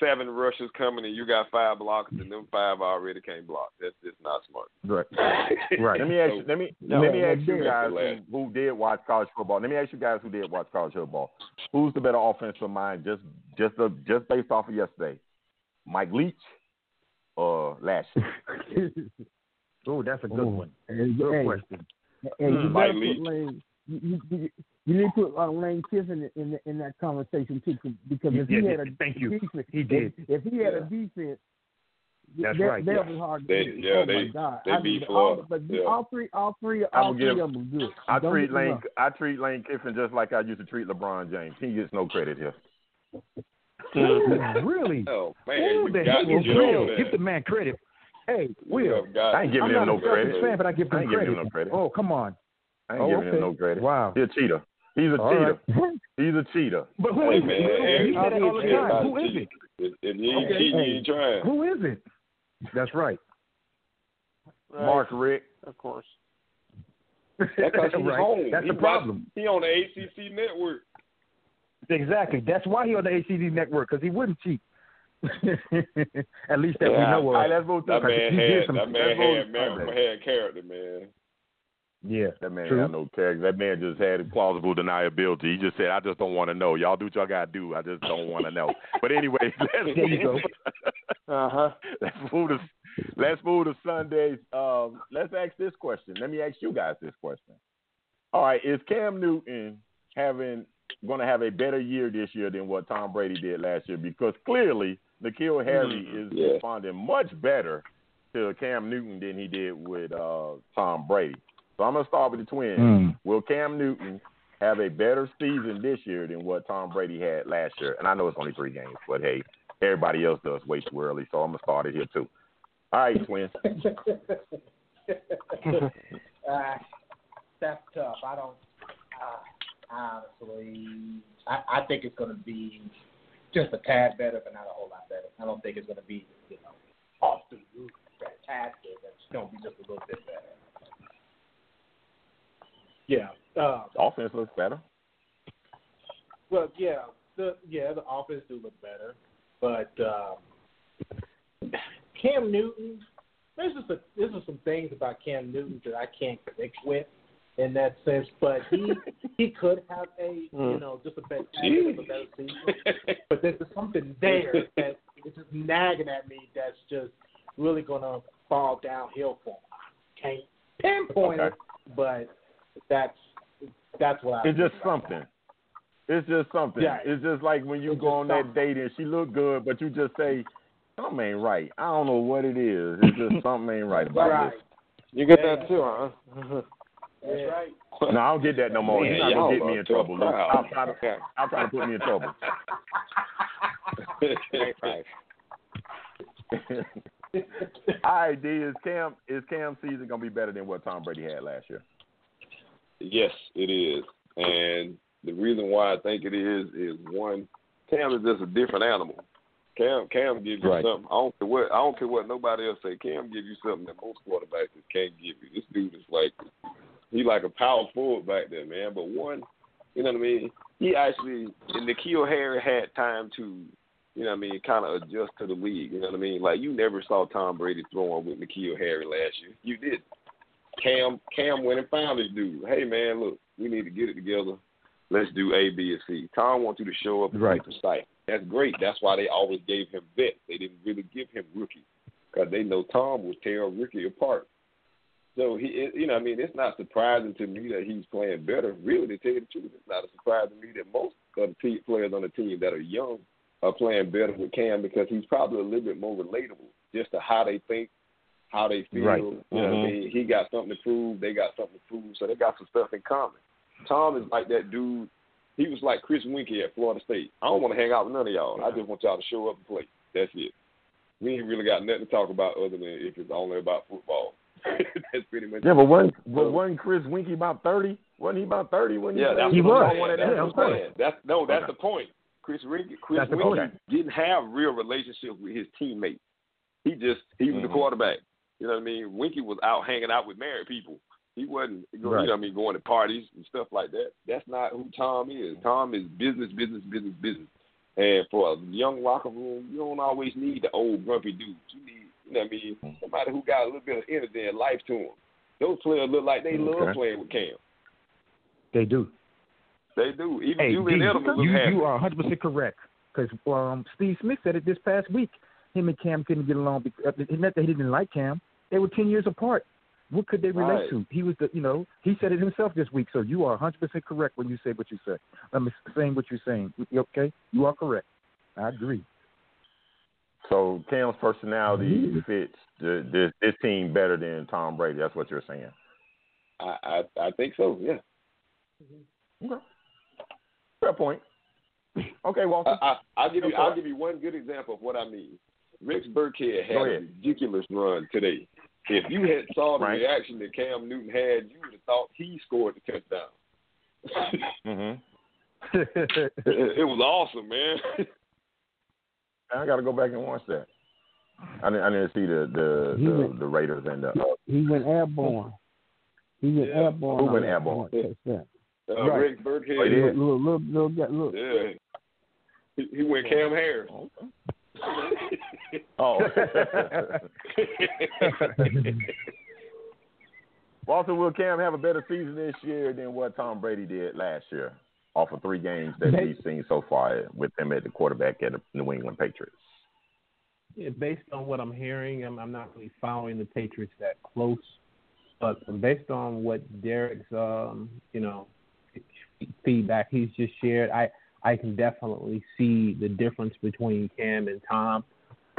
seven rushes coming and you got five blockers and them five already can't block. That's just not smart. Right. [LAUGHS] Right. Let me ask So- you, let me No, let me no, ask you guys who, who did watch college football. Let me ask you guys who did watch college football. Who's the better offensive mind just just uh, just based off of yesterday? Mike Leach or Lashlee? [LAUGHS] Oh, that's a good Oh. one. And, Good hey, question. and you. Mike better Leach. put Lane. You, you, you, you need to put uh, Lane Kiffin in, in in that conversation too, because if he Yeah, had a thank you. defense, He did. If, if he had a Yeah. defense, That's that, right, That'll yeah. be hard to They- yeah, oh they- my God. they I beat mean, all, but Yeah. all three, all three, I all will three give- of them are good. I Don't treat get me Lane wrong. I treat Lane Kiffin just like I used to treat LeBron James. He gets no credit here. [LAUGHS] really? Oh man, Who you the got to is get Will? Give the man credit. Hey, Will. I ain't giving I'm him not no credit. fan, but I give I him ain't giving him no credit. Oh, come on. I ain't Oh, giving okay. him no credit. Wow. He's a cheater. He's a All cheater. right. He's a cheater. But who Hey, is man, it? every- You say that all the time. Who is cheat. it? If, if you ain't Okay. cheating, you ain't trying. Who is it? That's right. Mark Richt. Of course. That's because he's right. home. That's he the problem. Watch, he on the ACC network. Exactly. That's why he on the ACC network because he wouldn't cheat. [LAUGHS] At least that we know of. right, let's move to That man did had some- that man let's move had man, had character, man. Yeah. That man True. had no character. That man just had plausible deniability. He just said, "I just don't want to know. Y'all do what y'all gotta do. I just don't want to know." [LAUGHS] But anyway, [LAUGHS] let's There you go. move- [LAUGHS] Uh huh. let's move to let's move to Sundays. Um, let's ask this question. Let me ask you guys this question. All right, is Cam Newton having going to have a better year this year than what Tom Brady did last year? Because clearly, N'Keal Harry is yeah. responding much better to Cam Newton than he did with uh, Tom Brady. So I'm gonna start with the Twins. Mm. Will Cam Newton have a better season this year than what Tom Brady had last year? And I know it's only three games, but hey, everybody else does way too early, so I'm gonna start it here too. All right, Twins. uh, [LAUGHS] that's tough. I don't. Uh, honestly, I, I think it's going to be just a tad better, but not a whole lot better. I don't think it's going to be, you know, off the roof fantastic. It's going to be just a little bit better. Yeah. Uh, Offense looks better. well, yeah, the yeah the offense do look better, but um, Cam Newton, there's just a, there's just some things about Cam Newton that I can't connect with in that sense. But he [LAUGHS] he could have a Hmm. you know just a better a better season. But there's just something there that is just nagging at me that's just really gonna fall downhill for him. I can't pinpoint it, but that's that's what I. It's just something. It's just something. Yeah. It's just like when you It's go just on that something. date and she look good, but you just say something ain't right. I don't know what it is. It's just [LAUGHS] something ain't right about Right. this. You get Yeah. that too, huh? That's right. No, I don't get that no more. Man, You're not gonna get me in trouble, Luke. I'll try to I'll try to put me in trouble. [LAUGHS] [LAUGHS] All right, D, is Cam is Cam season gonna be better than what Tom Brady had last year? Yes, it is. And the reason why I think it is is one, Cam is just a different animal. Cam Cam gives you Right. something. I don't care what I don't care what nobody else say. Cam gives you something that most quarterbacks just can't give you. This dude is like he like a power forward back there, man. But one, you know what I mean? He actually and N'Keal Harry had time to, you know what I mean, kind of adjust to the league. You know what I mean? Like you never saw Tom Brady throwing with N'Keal Harry last year. You did. Cam Cam went and found this dude. Hey man, look, we need to get it together. Let's do A, B, and C. Tom wants you to show up and Right. the site. That's great. That's why they always gave him vets. They didn't really give him rookies because they know Tom would tear rookie apart. So he, you know, I mean, it's not surprising to me that he's playing better. Really, to tell you the truth, it's not a surprise to me that most of the te- players on the team that are young are playing better with Cam because he's probably a little bit more relatable, just to how they think, how they feel. Right. You know what I Mhm. mean? He got something to prove. They got something to prove. So they got some stuff in common. Tom is like that dude. He was like Chris Weinke at Florida State. I don't want to hang out with none of y'all. I just want y'all to show up and play. That's it. We ain't really got nothing to talk about other than if it's only about football. [LAUGHS] That's pretty much Yeah, but wasn't but So- wasn't Chris Weinke about thirty? Wasn't he about thirty when he Yeah, played? that's He was. I'm saying. That's. Yeah, what I'm saying. That's no, that's Okay. the point. Chris Weinke, Chris That's Weinke didn't have real relationships with his teammates. He just he was the Mhm. quarterback. You know what I mean? Weinke was out hanging out with married people. He wasn't, you know Right. what I mean, going to parties and stuff like that. That's not who Tom is. Tom is business, business, business, business. And for a young locker room, you don't always need the old grumpy dudes. You need, you know what I mean, somebody who got a little bit of energy and life to them. Those players look like they love Okay. playing with Cam. They do. They do. Even Hey, Julian D, Edelman you, look happy. you are 100 percent correct. Because um, Steve Smith said it this past week. Him and Cam couldn't get along. Because, not that he didn't like Cam. They were 10 years apart. What could they relate Right. to? He was the, you know, he said it himself this week. So you are 100 percent correct when you say what you say. I'm saying what you're saying. Okay, you are correct. I agree. So Cam's personality fits the, this this team better than Tom Brady. That's what you're saying. I, I I think so. Yeah. Mm-hmm. Okay. Fair point. Okay, Walter. I, I, I'll give you I'll give you one good example of what I mean. Rex Burkhead had a ridiculous run today. If you had saw the Right. reaction that Cam Newton had, you would have thought he scored the touchdown. hmm it, [LAUGHS] it was awesome, man. I got to go back and watch that. I didn't, I didn't see the the, the, went- the Raiders and the. Uh, He went airborne. He went Yeah. airborne. Who went that- airborne? on that touchdown. Uh, Right. Rex Oh, he Burkhead, did? Little, little, little, little, little, yeah, he, he went Cam Harris. [LAUGHS] oh. [LAUGHS] Walter, will Cam have a better season this year than what Tom Brady did last year? Off of three games that Ba- we've seen so far with him at the quarterback at the New England Patriots. Yeah, based on what I'm hearing, I'm, I'm not really following the Patriots that close, but based on what Derek's, um, you know, feedback he's just shared, I I can definitely see the difference between Cam and Tom.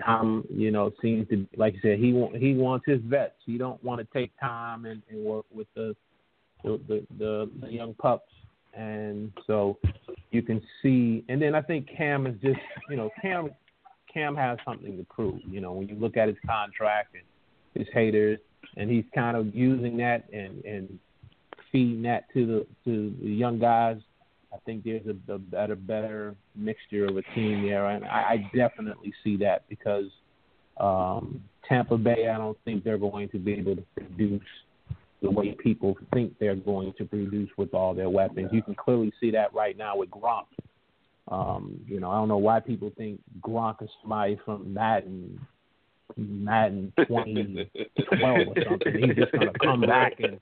Tom, you know, seems to like you said he want, he wants his vets. He don't want to take time and, and work with the the, the the young pups, and so you can see. And then I think Cam is just, you know, Cam Cam has something to prove. You know, when you look at his contract and his haters, and he's kind of using that and and feeding that to the to the young guys. I think there's a, a better better mixture of a team there, and I, I definitely see that because um, Tampa Bay, I don't think they're going to be able to produce the way people think they're going to produce with all their weapons. You can clearly see that right now with Gronk. Um, you know, I don't know why people think Gronk is somebody from Madden Madden 2012 or something. He's just gonna come back and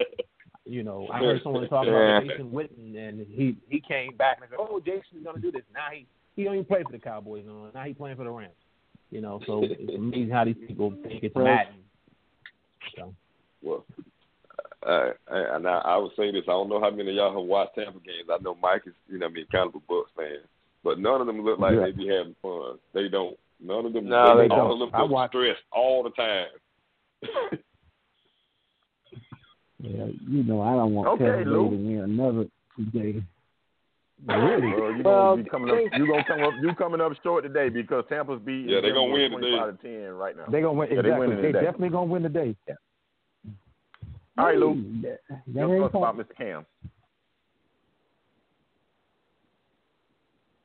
you know, I heard someone talk about Jason Witten, and he he came back and said, "Oh, Jason's gonna do this." Now he he don't even play for the Cowboys no Now he's playing for the Rams. You know, so [LAUGHS] it's amazing how these people think it's Madden. So. Well, uh, and I, I would say this: I don't know how many of y'all have watched Tampa games. I know Mike is, you know, I mean, kind of a Bucks fan, but none of them look like yeah. they be having fun. They don't. None of them. No, they, they don't. All of them look stressed all the time. [LAUGHS] yeah, you know, I don't want okay, Tampa Lou. to win another day. Really? Well, you well, gonna be coming up. You gonna come up. You coming up short today because Tampa's beating. Yeah, they're gonna win today. Out of ten right now. They're gonna win. Yeah, exactly. They, they definitely gonna win today. Yeah. All right, Lou. That, that Your ain't thoughts about Mr. Cam.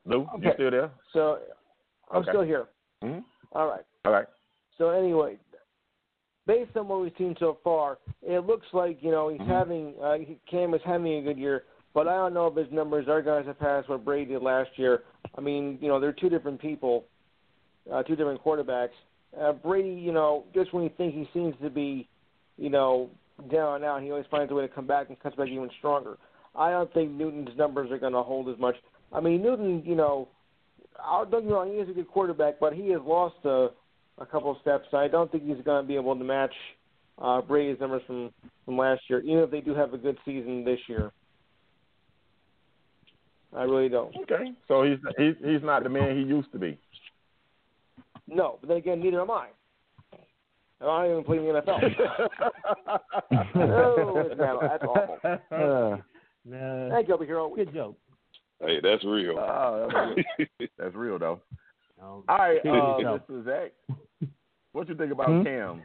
Lou, Okay. you still there? So I'm Okay. still here. hmm All right. All right. So anyway, based on what we've seen so far, it looks like you know he's Mhm. having uh, Cam is having a good year, but I don't know if his numbers are going to surpass what Brady did last year. I mean, you know, they're two different people, uh, two different quarterbacks. Uh, Brady, you know, just when you think he seems to be, you know, down and out, he always finds a way to come back and comes back even stronger. I don't think Newton's numbers are going to hold as much. I mean, Newton, you know, I'll, don't get me wrong, he is a good quarterback, but he has lost a, a couple of steps. I don't think he's going to be able to match uh, Brady's numbers from from last year, even if they do have a good season this year. I really don't. Okay. So he's he's he's not the man he used to be. No, but then again, neither am I. I don't even play in the NFL. [LAUGHS] oh, it's bad. that's awful. Uh, [LAUGHS] Nah, Thank you, over here. good joke. Hey, that's real. Oh, that's, [LAUGHS] that's real though. All right, Keep uh, yourself. Mr. Zach, what you think about Hmm? Cam?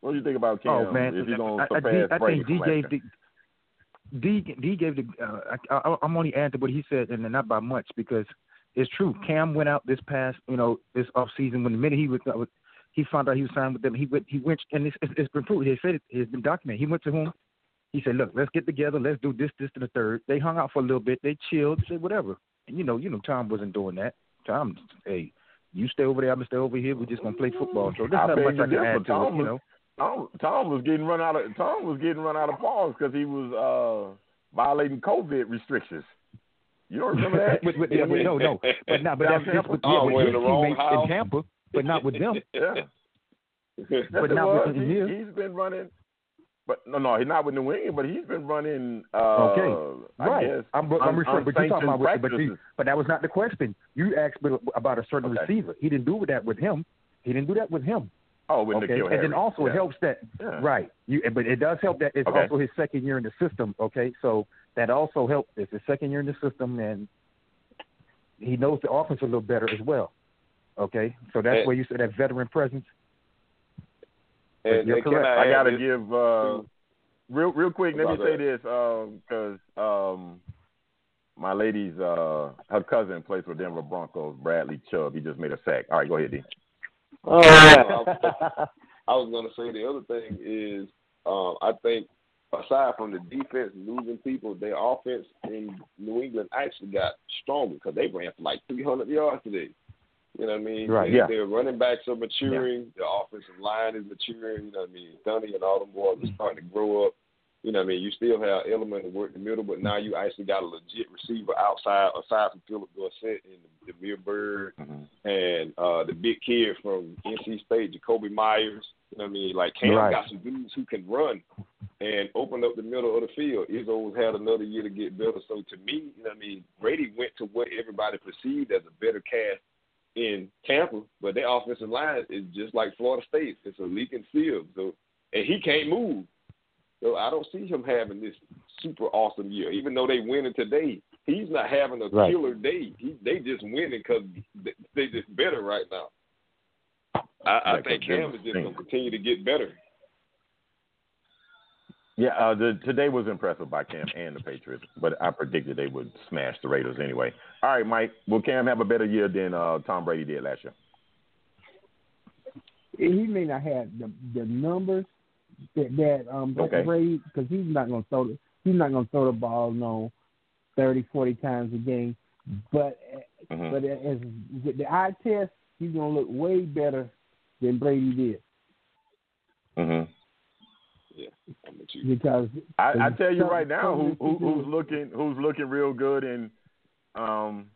What do you think about Cam? Oh man, if he's gonna I, I, surpass I think D gave the D, D gave the. Uh, I, I, I'm only adding to what he said, and not by much because it's true. Cam went out this past, you know, this off season when the minute he was, uh, he found out he was signed with them. He went, he went, and it's, it's, it's been proven. He said it, it's been documented. He went to whom? He said, "Look, let's get together. Let's do this, this, and the third. They hung out for a little bit. They chilled. Said whatever. And you know, you know, Tom wasn't doing that. Tom, hey, you stay over there. I'm gonna stay over here. We're just gonna play football. So there's I not much I can add to Tom it. You was- know, Tom, Tom was getting run out of Tom was getting run out of pause because he was uh, violating COVID restrictions. You don't remember that? [LAUGHS] with, with, yeah, with, no, no, but not. But that's just with, Oh, yeah, went with in his the teammates house. in Tampa, but not with them. [LAUGHS] yeah. But Yes, not it with was. the He, Indians. he's been running, but no, no, he's not with New England, but he's been running. Uh, Okay. I right. guess I'm, I'm un- referring, but you're talking about, unsanctioned but, you, but that was not the question. You asked me about a certain Okay. receiver. He didn't do that with him. He didn't do that with him. Oh, with okay, N'Keal and then also yeah. it helps that Yeah. right. You, but it does help that it's Okay. also his second year in the system. Okay, so that also helps. It's his second year in the system, and he knows the offense a little better as well. Okay, so that's And- where you said that veteran presence. And, You're and can correct. I, I gotta this? give uh, real real quick. Let me say that. this because um, my lady's uh, her cousin plays for Denver Broncos. Bradley Chubb. He just made a sack. All right, go ahead, D. Oh, [LAUGHS] yeah. I was going to say the other thing is um, I think aside from the defense losing people, their offense in New England actually got stronger because they ran for like 300 yards today. You know what I mean? Right, Their- yeah. Their running backs are maturing. The offensive line is maturing. You know what I mean? Dunny and all them boys are starting to grow up. You know what I mean? You still have element of work in the middle, but now you actually got a legit receiver outside, aside from Phillip Dorsett and the, the Mir Bird Mhm. and uh the big kid from NC State, Jakobi Meyers. You know what I mean? Like Cam Right. got some dudes who can run and open up the middle of the field. Izzo's had another year to get better. So to me, you know what I mean, Brady went to what everybody perceived as a better cast in Tampa, but their offensive line is just like Florida State. It's a leaking field. So and he can't move. So I don't see him having this super awesome year. Even though they winning today, he's not having a Right. killer day. He, they just winning because they, they just better right now. I, I think Cam is just going to continue to get better. Yeah, uh, the, today was impressive by Cam and the Patriots, but I predicted they would smash the Raiders anyway. All right, Mike. Will Cam have a better year than uh, Tom Brady did last year? he may not have the the numbers that that um Okay. Brady because he's not going to throw the, he's not going to throw the ball no 30, 40 times a game, but Mhm. but as with the eye test, he's going to look way better than Brady did. Mhm. Yeah, I'm with you. Because I, I tell you right now, who, who who's looking who's looking real good, and um,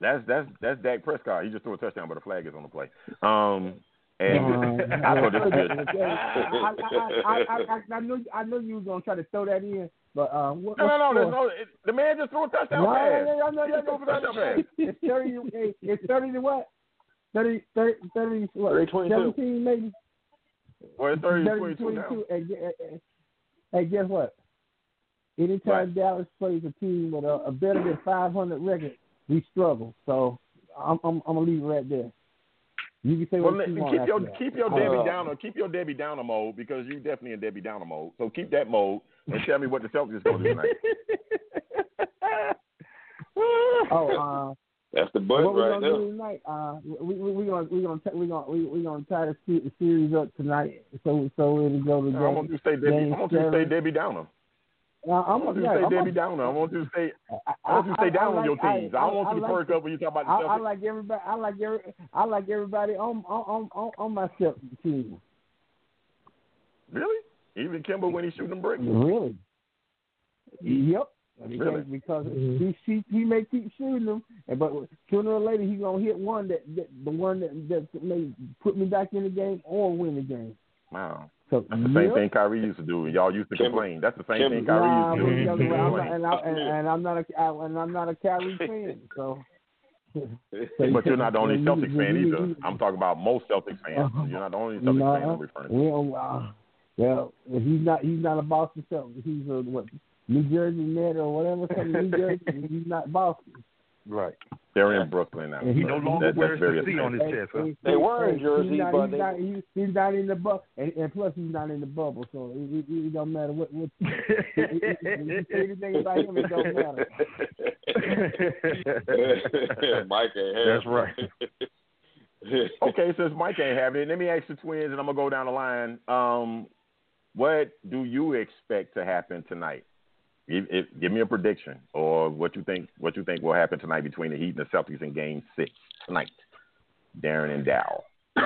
that's that's that's Dak Prescott. He just threw a touchdown, but a flag is on the play. Um, and Um, [LAUGHS] I thought this was good. I, I, I, I, I, I knew I knew you was gonna try to throw that in, but uh, what, No, no, no, there's score? no. It, the man just threw a touchdown No, pass. no, no, no, He no, just threw a no, touchdown pass. [LAUGHS] It's thirty. It's thirty to what? 30, 30, 30 what? 30, 22. Seventeen maybe. Well, it's 30 to 30, 22 22. And, and guess what? Anytime Right. Dallas plays a team with a, a better than five hundred record, we struggle. So I'm I'm, I'm gonna leave it right there. You can say Well, what you want. keep your that. keep your Uh, Debbie Downer keep your Debbie Downer mode because you're definitely in Debbie Downer mode. So keep that mode and tell me what the Celtics going to do tonight. [LAUGHS] Oh, uh, That's the button what we're right gonna there. do tonight? Uh, we we we gonna we gonna t- we gonna we we gonna tie the se- series up tonight. So so it'll go to I want you to stay Debbie. I want you to stay Debbie Downer. Uh, I I'm want you to stay I'm Debbie Downer. I want you to stay. I, I want you to stay down on your teams. I, don't want you to like- perk up when you talk about the I, Celtics. I like everybody. I like every. I like everybody on on on on my Celtics team. Really? Even Kemba when he's shooting bricks. Really? Yep. Really? Because he, he he may keep shooting them, and but sooner or later he's gonna hit one that, that the one that that may put me back in the game or win the game. Wow. So That's the same yep. thing Kyrie used to do. Y'all used to complain. That's the same Kemba- thing Kyrie Nah, used to do. but He you used to know, I'm not, and, I, and, and I'm not a I, and I'm not a Kyrie [LAUGHS] fan. So, [LAUGHS] But you're not the only You- Celtics fan either. I'm talking about most Celtics fans. Uh-huh. You're not the only Celtics fan I'm referring to. well, uh, well, he's not. He's not a Boston Celtics. He's a what? New Jersey Net or whatever. Something New Jersey. [LAUGHS] He's not Boston. Right. They're in Brooklyn now. And he no longer That- wears that's very the C on his chest. Huh? Hey, They were in Jersey, he's not, but he's they- not, he's, he's not in the bubble, and, and plus he's not in the bubble, so it, it, it don't matter what. what [LAUGHS] it, it, anything about him, it don't matter. [LAUGHS] Mike ain't have That's right. okay, since Mike ain't having it, let me ask the twins, and I'm gonna go down the line. Um, what do you expect to happen tonight? Give, give me a prediction, or what you think. What you think will happen tonight between the Heat and the Celtics in Game Six tonight? Darren and Dow. [CLEARS THROAT]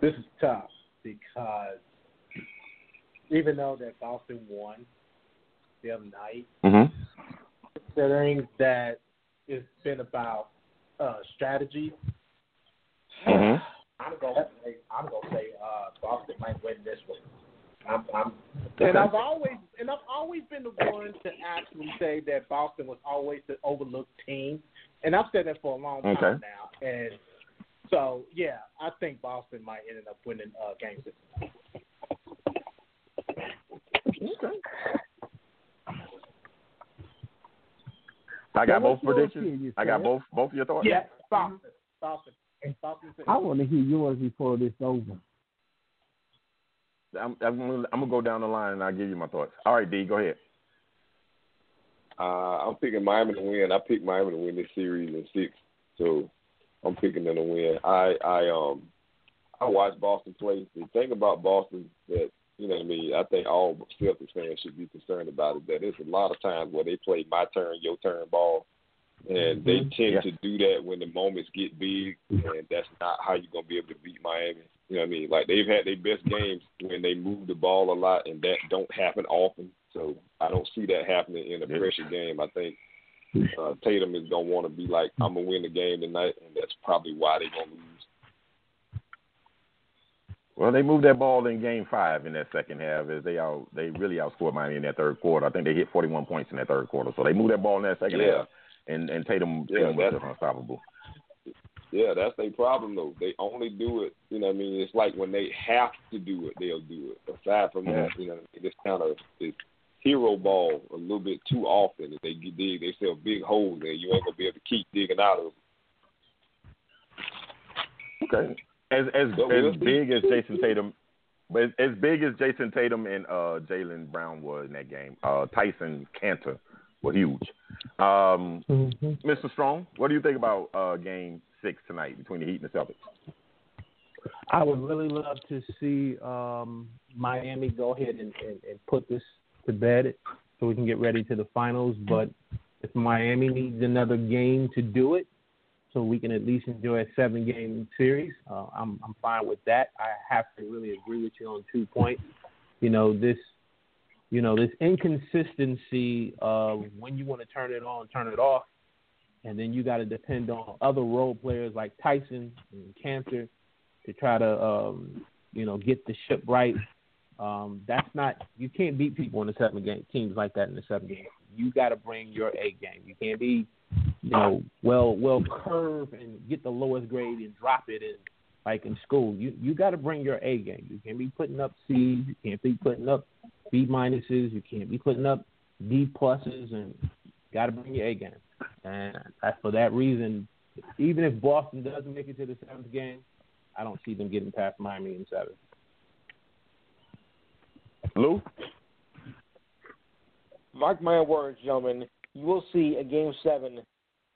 This is tough because even though that Boston won the other night, Mm-hmm. considering that it's been about uh, strategy, Mhm. I'm gonna say I'm gonna say uh, Boston might win this one. I'm, I'm and I've always and I've always been the one to actually say that Boston was always the overlooked team, and I've said that for a long time Okay. now. And so yeah, I think Boston might end up winning uh, game six. I got both predictions. I got both both of your thoughts. Yeah, Boston, Boston, Boston. I want to hear yours before this over. I'm, I'm, gonna, I'm gonna go down the line and I'll give you my thoughts. All right, D, go ahead. Uh, I'm picking Miami to win. I picked Miami to win this series in six, so I'm picking them to win. I I um I watched Boston play. The thing about Boston that you know what I mean, I think all Celtics fans should be concerned about is that there's a lot of times where they play my turn, your turn ball, and they tend Yeah. to do that when the moments get big, and that's not how you're gonna be able to beat Miami. You know what I mean? Like they've had their best games when they move the ball a lot, and that don't happen often. So I don't see that happening in a pressure game. I think uh, Tatum is gonna want to be like, I'm gonna win the game tonight, and that's probably why they're gonna lose. Well, they moved that ball in Game Five in that second half. As they out, they really outscored Miami in that third quarter. I think they hit 41 points in that third quarter. So they moved that ball in that second Yeah. half, and and Tatum, Yeah, Tatum was just unstoppable. Yeah, that's their problem though. They only do it. You know, what I mean, it's like when they have to do it, they'll do it. Aside from that, you know, it's kind of it's hero ball a little bit too often. If they dig themselves big holes there, you ain't gonna be able to keep digging out of. them. Okay. As as as big as Jayson Tatum, but as, as big as Jayson Tatum and uh, Jaylen Brown was in that game, uh, Tyson Kanter were huge. Um, Mr. Strong, what do you think about uh, Game Six tonight between the Heat and the Celtics? I would really love to see um, Miami go ahead and, and, and put this to bed so we can get ready to the finals. But if Miami needs another game to do it, so we can at least enjoy a seven game series. Uh, I'm I'm fine with that. I have to really agree with you on two points. You know this, you know this inconsistency of when you want to turn it on, turn it off, and then you got to depend on other role players like Tyson and Kanter to try to um, you know get the ship right. Um, that's not you can't beat people in the seven game teams like that in the seven game. You got to bring your A game. You can't be you know well well curve and get the lowest grade and drop it in like in school. You you got to bring your A game. You can't be putting up C's. You can't be putting up B minuses. You can't be putting up D pluses, and got to bring your A game. And for that reason, even if Boston doesn't make it to the seventh game, I don't see them getting past Miami in seven. Lou? Mark my words, gentlemen. You will see a game seven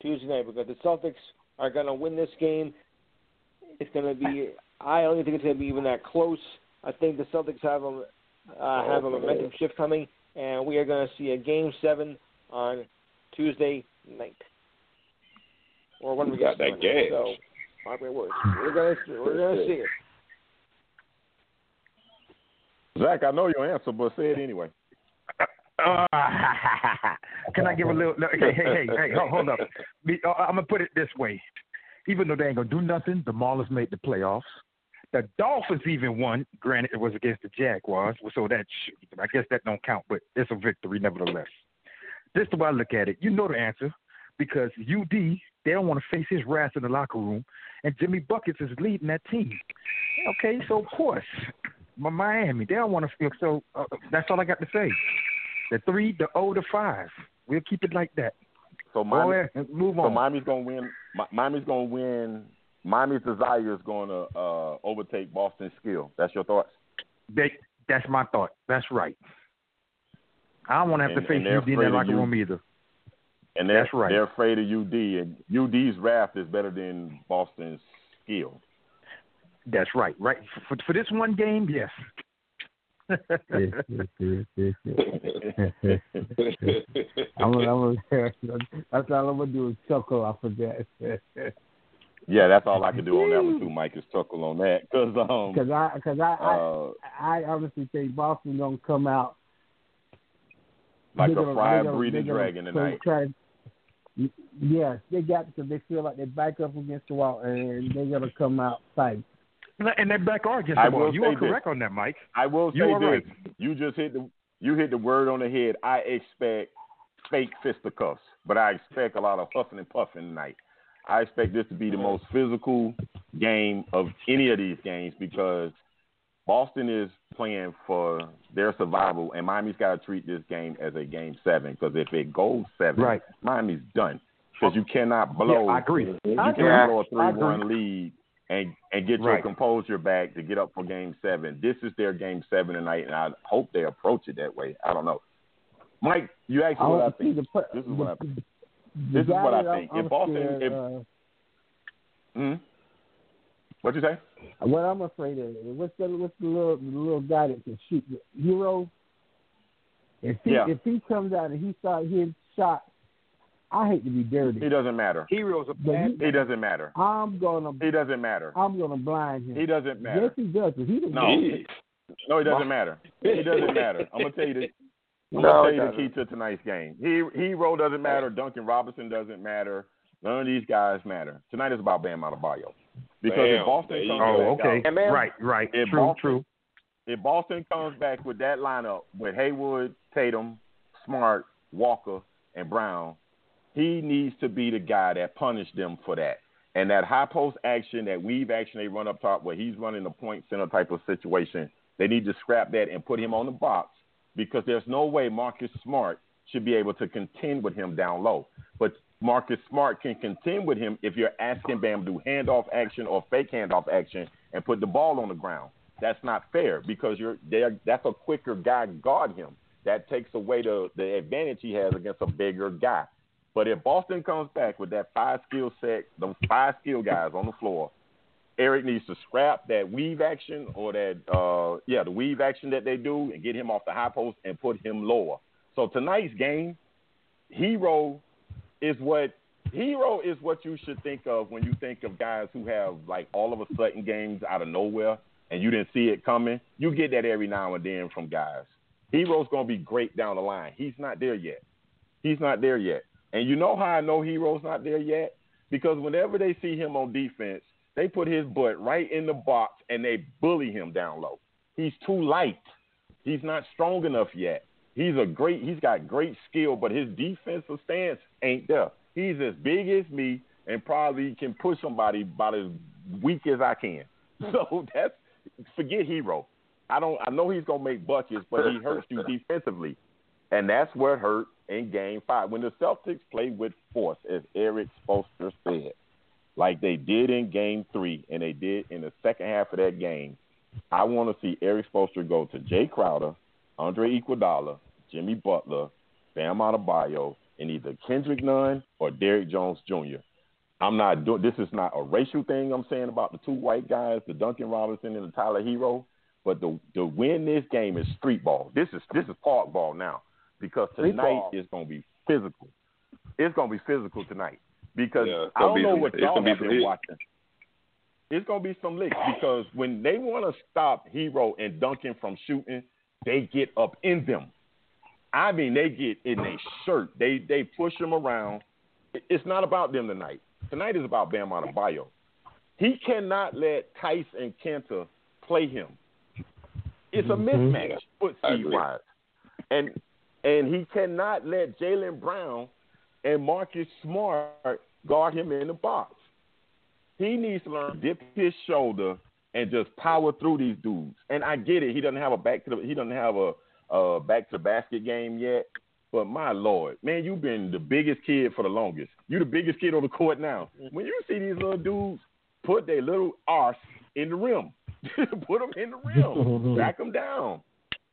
Tuesday night because the Celtics are going to win this game. It's going to be. I don't even think it's going to be even that close. I think the Celtics have a uh, have a momentum shift coming, and we are going to see a game seven on Tuesday night. Or when we got that game. So, mark my words. We're going to we're going to see it. Zach, I know your answer, but say it anyway. Uh, [LAUGHS] can I give a little? Okay, hey, hey, hey, hold, hold up. Uh, I'm gonna put it this way: even though they ain't gonna do nothing, the Marlins made the playoffs. The Dolphins even won. Granted, it was against the Jaguars, so that I guess that don't count, but it's a victory nevertheless. This is the way I look at it. You know the answer because UD they don't want to face his wrath in the locker room, and Jimmy Buckets is leading that team. Okay, so of course, Miami they don't want to feel so. Uh, that's all I got to say. The three, the O, the five. We'll keep it like that. So Miami, Go ahead, move on. so. Miami's gonna win. Mi- Miami's gonna win. Miami's desire is gonna uh, overtake Boston's skill. That's your thoughts. They, that's my thought. That's right. I don't want to have And- to face and UD in afraid that locker you. room either. And That's right. they're afraid of UD, and UD's wrath is better than Boston's skill. That's right. Right for for this one game, yes. [LAUGHS] I'm gonna, I'm gonna, [LAUGHS] that's all I'm gonna do is chuckle off of that. Yeah, that's all I can do on that one too, [LAUGHS] Mike. Is chuckle on that because um, Because I, because I, uh, I, I honestly think Boston gonna come out like a gonna- fried they're gonna- breathing they're gonna dragon try- tonight. try- Yes, they got because they feel like they back up against the wall and they're gonna come out fighting. and that back are against I the ball. will You say are this. correct on that, Mike. I will say You this: right. you just hit the you hit the word on the head. I expect fake fisticuffs, but I expect a lot of huffing and puffing tonight. I expect this to be the most physical game of any of these games because Boston is playing for their survival, and Miami's got to treat this game as a game seven. Because if it goes seven, Right. Miami's done. Because you cannot blow. Yeah, I agree. You I cannot blow a three-one lead and and get your composure back to get up for game seven. This is their game seven tonight, and I hope they approach it that way. I don't know. Mike, you asked me what I want to see think. the. This is what I the this is what I I'm- think. I'm If Boston- scared, if- uh, hmm What'd you say? what I'm afraid of, what's the what's the little the little guy that can shoot the Herro? If he Yeah. if he comes out and he start hitting shots, I hate to be dirty. It doesn't matter. Heroes are But bad. he- It doesn't matter. I'm gonna It doesn't matter. I'm gonna blind him. He doesn't matter. Yes, matter. he does. 'cause He doesn't. No. No, it doesn't matter. It doesn't matter. I'm gonna tell you the I'm No, gonna it tell you the key to tonight's game. He hero doesn't matter. Duncan Robinson doesn't matter. None of these guys matter. Tonight is about Bam Adebayo. Because if Bam, Boston there you comes go. Oh, back okay. out, Right, right. If true, Boston- true. if Boston comes back with that lineup with Hayward, Tatum, Smart, Walker, and Brown, he needs to be the guy that punished them for that. And that high post action, that weave action they run up top where he's running the point center type of situation, they need to scrap that and put him on the box because there's no way Marcus Smart should be able to contend with him down low. But Marcus Smart can contend with him if you're asking Bam to do handoff action or fake handoff action and put the ball on the ground. That's not fair because you're there. That's a quicker guy guard him. That takes away the the advantage he has against a bigger guy. But if Boston comes back with that five skill set, those five skill guys on the floor, Erik needs to scrap that weave action or that uh yeah the weave action that they do and get him off the high post and put him lower. So tonight's game, Herro is what Herro is what you should think of when you think of guys who have like all of a sudden games out of nowhere and you didn't see it coming. You get that every now and then from guys. Herro's gonna be great down the line. He's not there yet. He's not there yet. And you know how I know Herro's not there yet? Because whenever they see him on defense, they put his butt right in the box and they bully him down low. He's too light. He's not strong enough yet. He's a great he's got great skill, but his defensive stance ain't there. He's as big as me and probably can push somebody about as weak as I can. [LAUGHS] So that's forget Herro. I don't I know he's gonna make buckets, but he hurts you defensively. And that's what hurt in game five. When the Celtics play with force, as Erik Spoelstra said, like they did in game three and they did in the second half of that game, I want to see Erik Spoelstra go to Jae Crowder, Andre Iguodala, Jimmy Butler, Bam Adebayo, and either Kendrick Nunn or Derrick Jones Jr. I'm not doing this is not a racial thing I'm saying about the two white guys, the Duncan Robinson and the Tyler Herro, but the to win this game is street ball. This is this is park ball now because tonight is going to be physical. It's going to be physical tonight because Yeah, it's I gonna don't be know some- what it's y'all gonna be been watching. It's going to be some licks because when they want to stop Herro and Duncan from shooting, they get up in them. I mean, they get in their shirt. They they push them around. It's not about them tonight. Tonight is about Bam Adebayo. He cannot let Theis and Kanter play him. It's a mm-hmm. mismatch, foot speed wise, and and he cannot let Jaylen Brown and Marcus Smart guard him in the box. He needs to learn to dip his shoulder and just power through these dudes. And I get it. He doesn't have a back to the he doesn't have a, a back to the basket game yet. But my lord, man, you've been the biggest kid for the longest. You the biggest kid on the court now. When you see these little dudes put their little arse in the rim, [LAUGHS] put them in the rim, [LAUGHS] back them down.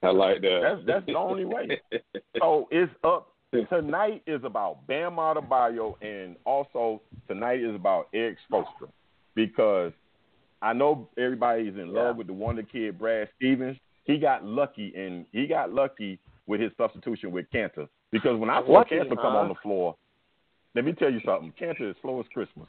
I like that. That's that's the only way. [LAUGHS] So it's up. Tonight is about Bam Adebayo, and also tonight is about Erik Spoelstra because I know everybody is in love with the wonder kid Brad Stevens. He got lucky, and he got lucky with his substitution with Kanter because when I saw Lucky, Kanter come huh? on the floor, let me tell you something. Kanter is slow as Christmas,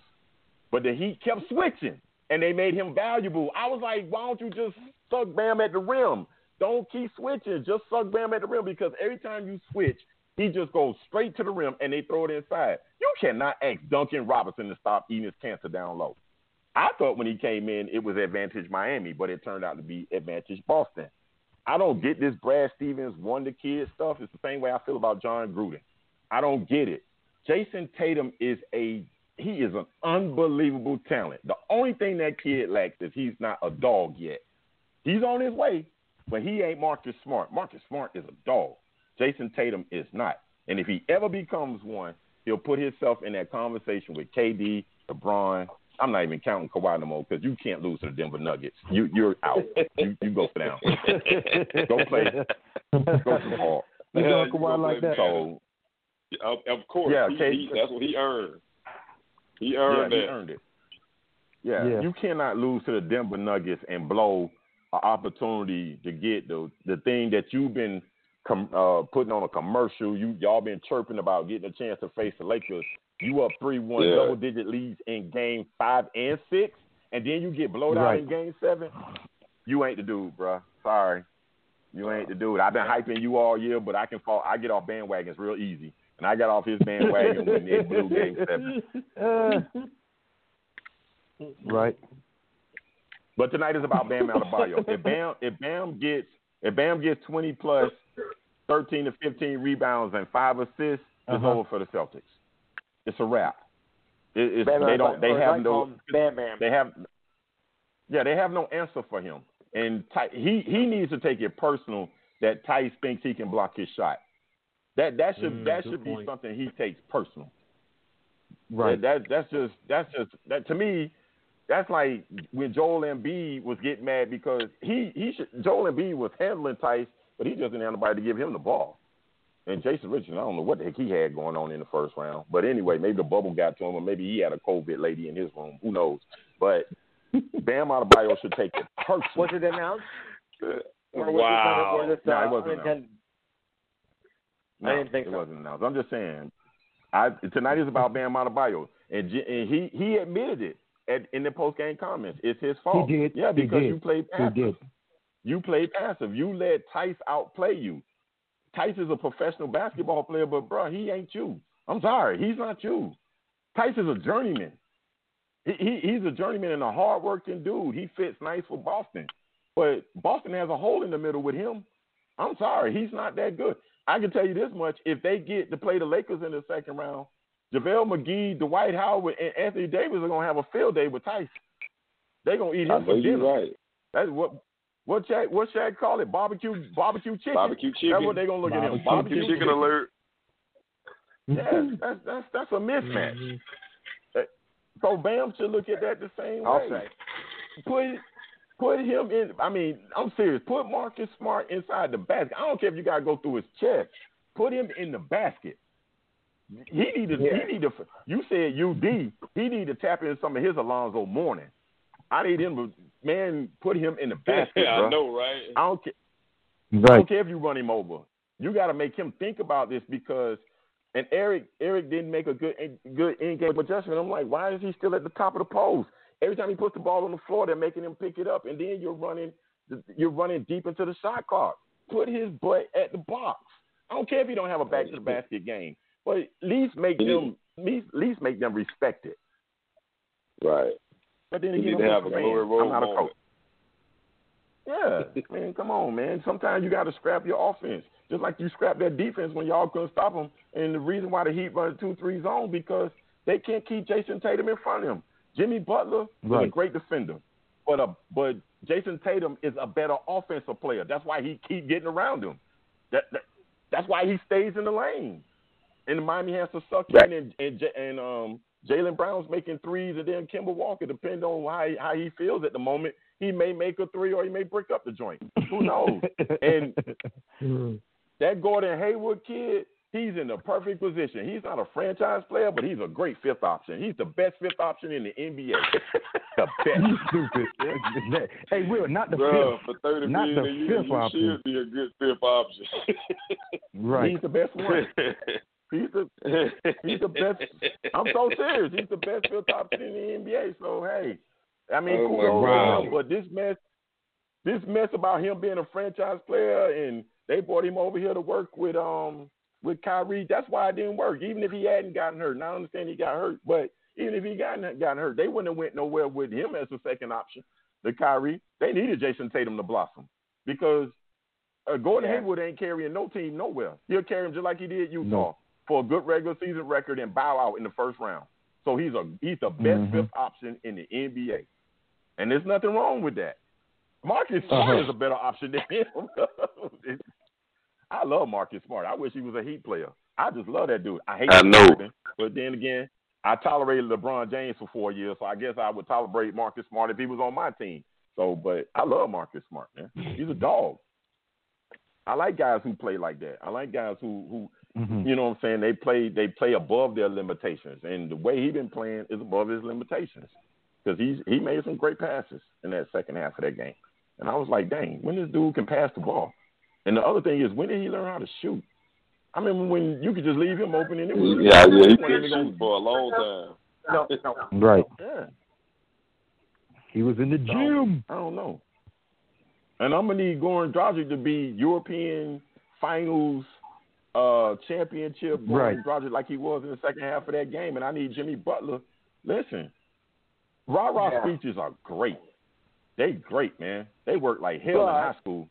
but then he kept switching, and they made him valuable. I was like, why don't you just suck Bam at the rim? Don't keep switching. Just suck Bam at the rim because every time you switch, he just goes straight to the rim and they throw it inside. You cannot ask Duncan Robinson to stop eating his cancer down low. I thought when he came in it was advantage Miami, but it turned out to be advantage Boston. I don't get this Brad Stevens wonder kid stuff. It's the same way I feel about Jon Gruden. I don't get it. Jayson Tatum is a he is an unbelievable talent. The only thing that kid lacks is he's not a dog yet. He's on his way, but he ain't Marcus Smart. Marcus Smart is a dog. Jayson Tatum is not. And if he ever becomes one, he'll put himself in that conversation with KD, LeBron. I'm not even counting Kawhi no more because you can't lose to the Denver Nuggets. You you're out. you, you go sit down. Go play. Go some ball. You Yeah, doing you Kawhi like that? So Of, of course, Yeah, he, Kate- he, that's what he earned. He yeah, earned he earned it. Yeah, Yeah. you cannot lose to the Denver Nuggets and blow an opportunity to get the the thing that you've been com, uh, putting on a commercial. You y'all been chirping about getting a chance to face the Lakers. You up three one Yeah. double digit leads in game five and six, and then you get blowed out in game seven. You ain't the dude, bro. Sorry, you ain't the dude. I've been hyping you all year, but I can fall. I get off bandwagons real easy, and I got off his bandwagon when they blew game seven. Uh, [LAUGHS] right. But tonight is about Bam Adebayo. if Bam if Bam gets if Bam gets twenty plus thirteen to fifteen rebounds and five assists, it's Uh-huh. over for the Celtics. It's a wrap. It, it's, Bam they don't they or as I have call no Bam Bam. they have yeah they have no answer for him. And Ty, he he needs to take it personal that Theis thinks he can block his shot. That that should Mm, that good should be something he takes personal. Right. That, that that's just that's just that to me. That's like when Joel Embiid was getting mad because he he should Joel Embiid was handling Theis, but he just didn't have nobody to give him the ball. And Jason Richardson, I don't know what the heck he had going on in the first round, but anyway, maybe the bubble got to him, or maybe he had a COVID lady in his room. Who knows? But [LAUGHS] Bam Adebayo should take it personal. Was it announced? Or was Wow. it, was it, No, uh, it wasn't unintended? No, I didn't think it so. wasn't announced. I'm just saying. I, tonight is about Bam Adebayo, and, and he he admitted it at, in the post game comments. It's his fault. He did. Yeah, because he did. you played passive. He did. You played passive. You let Theis outplay you. Theis is a professional basketball player, but bro, he ain't you. I'm sorry, he's not you. Theis is a journeyman. He, he he's a journeyman and a hardworking dude. He fits nice for Boston, but Boston has a hole in the middle with him. I'm sorry, he's not that good. I can tell you this much: if they get to play the Lakers in the second round, JaVale McGee, Dwight Howard, and Anthony Davis are gonna have a field day with Theis. They're gonna eat him know for you're dinner. right. That's what what Shaq what Shaq call it? Barbecue barbecue chicken. Barbecue chicken. That's what they're gonna look at him. Barbecue Barbecue Chicken alert. Yeah, that's that's that's a mismatch. Uh, So Bam should look at that the same I'll way. say. Put put him in. I mean, I'm serious. Put Marcus Smart inside the basket. I don't care if you gotta go through his chest. Put him in the basket. He need to. Yeah. He need to. You said UD. He need to tap into some of his Alonzo Mourning. I need him to man put him in the basket. [LAUGHS] Yeah, I know, right? I don't care. I don't care if you run him over. You got to make him think about this because, and Erik Erik didn't make a good good in game adjustment. I'm like, why is he still at the top of the post? Every time he puts the ball on the floor, they're making him pick it up, and then you're running you're running deep into the shot clock. Put his butt at the box. I don't care if you don't have a back to the basket game, but at least make them at least, at least make them respect it. Right. But then again, need to I'm have a glory road I'm not a coach. Yeah, man, come on, man. Sometimes you got to scrap your offense, just like you scrap that defense when y'all couldn't stop them. And the reason why the Heat run two-three zone because they can't keep Jayson Tatum in front of him. Jimmy Butler is a great defender, but a but Jayson Tatum is a better offensive player. That's why he keep getting around him. That, that that's why he stays in the lane. And Miami has to suck in, and and, and um, Jaylen Brown's making threes, and then Kemba Walker, depending on how he, how he feels at the moment, he may make a three or he may break up the joint. Who knows? [LAUGHS] and mm-hmm. that Gordon Hayward kid, he's in the perfect position. He's not a franchise player, but he's a great fifth option. He's the best fifth option in the NBA. the [LAUGHS] you best. stupid. [LAUGHS] hey, Will, not the Bro, fifth. for thirty Not million the a year, fifth you option. should be a good fifth option. Right. He's the best one. He's the [LAUGHS] he's the best. I'm so serious. He's the best fifth option in the NBA. So hey, I mean, Oh, my kudos him. But this mess, this mess about him being a franchise player, and they brought him over here to work with um with Kyrie. That's why it didn't work. Even if he hadn't gotten hurt, and I understand he got hurt, but even if he gotten gotten hurt, they wouldn't have went nowhere with him as a second option. The Kyrie, they needed Jayson Tatum to blossom because uh, Gordon Yeah. Hayward ain't carrying no team nowhere. He'll carry him just like he did Utah No. For a good regular season record and bow out in the first round. So he's a he's the best Mhm. fifth option in the NBA, and there's nothing wrong with that. Marcus Smart Uh-huh. is a better option than him. [LAUGHS] I love Marcus Smart. I wish he was a Heat player. I just love that dude. I hate I know. But then again, I tolerated LeBron James for four years, so I guess I would tolerate Marcus Smart if he was on my team. So, but I love Marcus Smart, man. He's a dog. I like guys who play like that. I like guys who who Mhm. you know what I'm saying? They play they play above their limitations, and the way he's been playing is above his limitations because he's he made some great passes in that second half of that game, and I was like, dang, when this dude can pass the ball, and the other thing is, when did he learn how to shoot? I mean, when you could just leave him open and it was yeah, yeah, he wasn't been even gonna- shooting for a long time. No, no. Right. Yeah, He was in the gym. I don't know. And I'm gonna need Goran Dragic to be European Finals uh, championship Goran Right. Dragic like he was in the second half of that game, and I need Jimmy Butler. Listen, rah rah Yeah. speeches are great. They great, man. They work like hell in high school,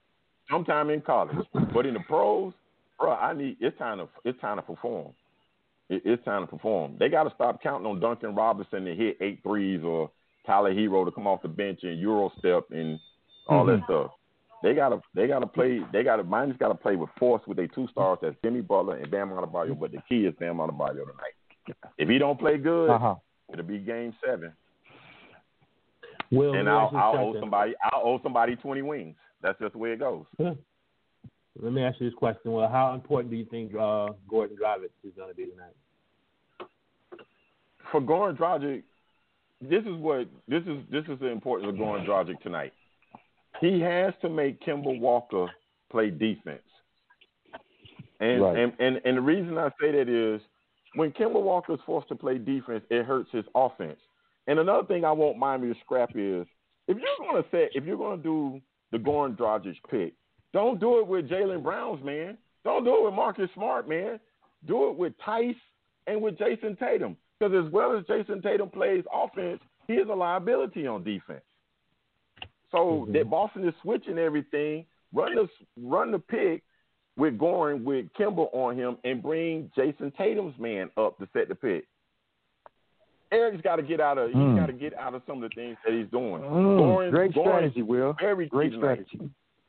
sometime in college, but in the pros, bro, I need it's time to it's time to perform. It, it's time to perform. They got to stop counting on Duncan Robinson to hit eight threes or Tyler Herro to come off the bench and Euro step and all that stuff. They gotta they gotta play they gotta mine's gotta play with force with their two stars that's Jimmy Butler and Bam Adebayo, but the key is Bam Adebayo tonight. If he don't play good, Uh huh. it'll be game seven. Will, and I'll ask you a I'll owe somebody I'll owe somebody twenty wings. That's just the way it goes. Let me ask you this question. Well, how important do you think uh, Gordon Dragic is going to be tonight? For Goran Dragic, this is what this is this is the importance of Goran Dragic tonight. He has to make Kemba Walker play defense. And, Right. and and and the reason I say that is when Kemba is forced to play defense, it hurts his offense. And another thing I want Miami to scrap is if you're gonna say if you're gonna do the Goran Dragic pick, don't do it with Jaylen Browns, man. Don't do it with Marcus Smart, man. Do it with Theis and with Jayson Tatum. Because as well as Jayson Tatum plays offense, he is a liability on defense. So mm-hmm. that Boston is switching everything, run the run the pick with Goran with Kemba on him, and bring Jayson Tatum's man up to set the pick. Eric's got to get out of He's got to get out of some of the things that he's doing. Mm. Great strategy, Will. Very great strategy.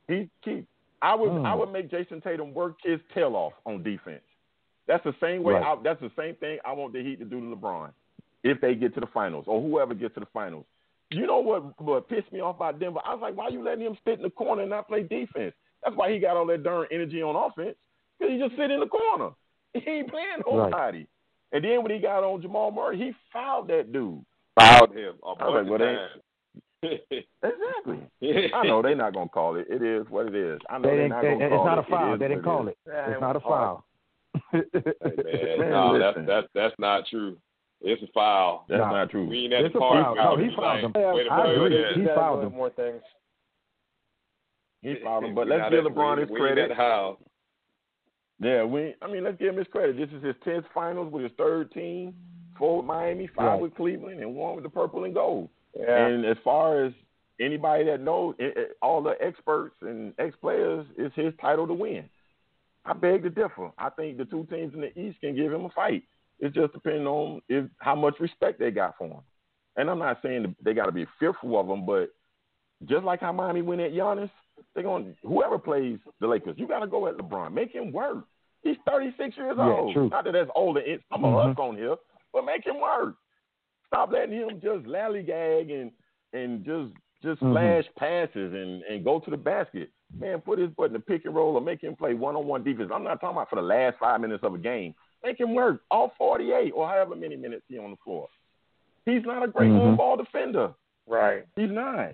He keep. I would mm. I would make Jayson Tatum work his tail off on defense. That's the same way. Right. I, that's the same thing I want the Heat to do to LeBron if they get to the finals or whoever gets to the finals. You know what? What pissed me off about Denver? I was like, why you letting him sit in the corner and not play defense? That's why he got all that darn energy on offense because he just sit in the corner. [LAUGHS] He ain't playing nobody. Right. And then when he got on Jamal Murray, he fouled that dude. Fouled him a bunch like, well, [LAUGHS] exactly. [LAUGHS] I know they're not gonna call it. It is what it is. I know they they're not gonna call it. It's not a foul. They didn't call it. It's not a foul. hey, man, no, that's that's that's not true. It's a foul. That's not true. We ain't at it's the park. No, he fouled him. I agree. He fouled him. More things. He fouled him. But let's give LeBron his credit. How? Yeah, we. I mean, let's give him his credit. This is his tenth finals with his third team. Four with Miami, five right. with Cleveland, and one with the purple and gold. Yeah. And as far as anybody that knows, eh, eh, all the experts and ex players, it's his title to win. I beg to differ. I think the two teams in the East can give him a fight. It's just depending on if how much respect they got for him. And I'm not saying they got to be fearful of him, but just like how Miami went at Giannis, they're going whoever plays the Lakers, you got to go at LeBron. Make him work. He's 36 years yeah, old. True. Not that that's older. It's some mm-hmm. of us on here, but make him work. Stop letting him just lallygag and and just just mm-hmm. flash passes and and go to the basket. Man, put his butt in the pick and roll or make him play one on one defense. I'm not talking about for the last five minutes of a game. Make him work all 48 or however many minutes he's on the floor. He's not a great mm-hmm. on ball defender. Right. He's not.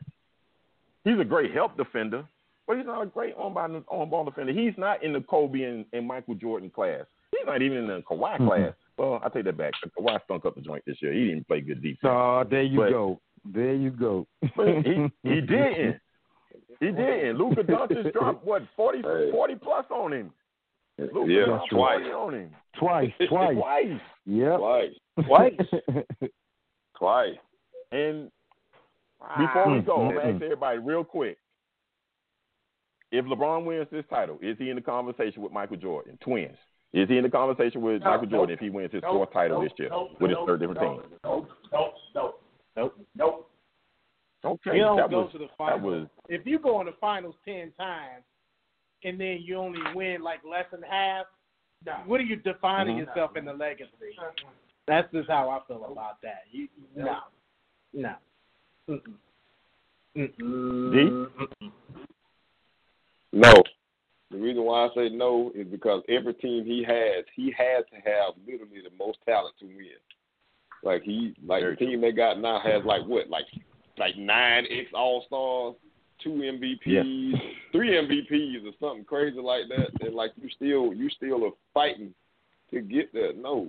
He's a great help defender, but he's not a great on ball on ball defender. He's not in the Kobe and, and Michael Jordan class. He's not even in the Kawhi mm-hmm. class. Well, I take that back. Kawhi stunk up the joint this year. He didn't play good defense. Oh, there you but, go. There you go. he he [LAUGHS] didn't. He didn't. Luka Doncic [LAUGHS] dropped what 40, 40 plus on him. Luka yeah, dropped twice on him. Twice, [LAUGHS] twice, twice, yeah, twice, twice, [LAUGHS] twice. And before we mm-hmm. go, I'm mm-hmm. gonna ask everybody real quick: If LeBron wins this title, is he in the conversation with Michael Jordan? Twins. Is he in the conversation with No, Michael nope, Jordan if he wins his nope, fourth title nope, this year nope, with his nope, third different nope, team? Nope, nope, nope, nope, nope, nope. Okay, You don't that go was to the finals. was If you go in the finals ten times and then you only win like less than half, what are you defining Mhm. yourself in the legacy? That's just how I feel about that. You, no, no. Mm-mm. Mm-mm. Mm-mm. No. The reason why I say no is because every team he has, he has to have literally the most talent to win. Like he, like the team they got now has like what, like like nine ex All Stars, two MVPs, [LAUGHS] three MVPs, or something crazy like that. And like you still, you still are fighting to get that No.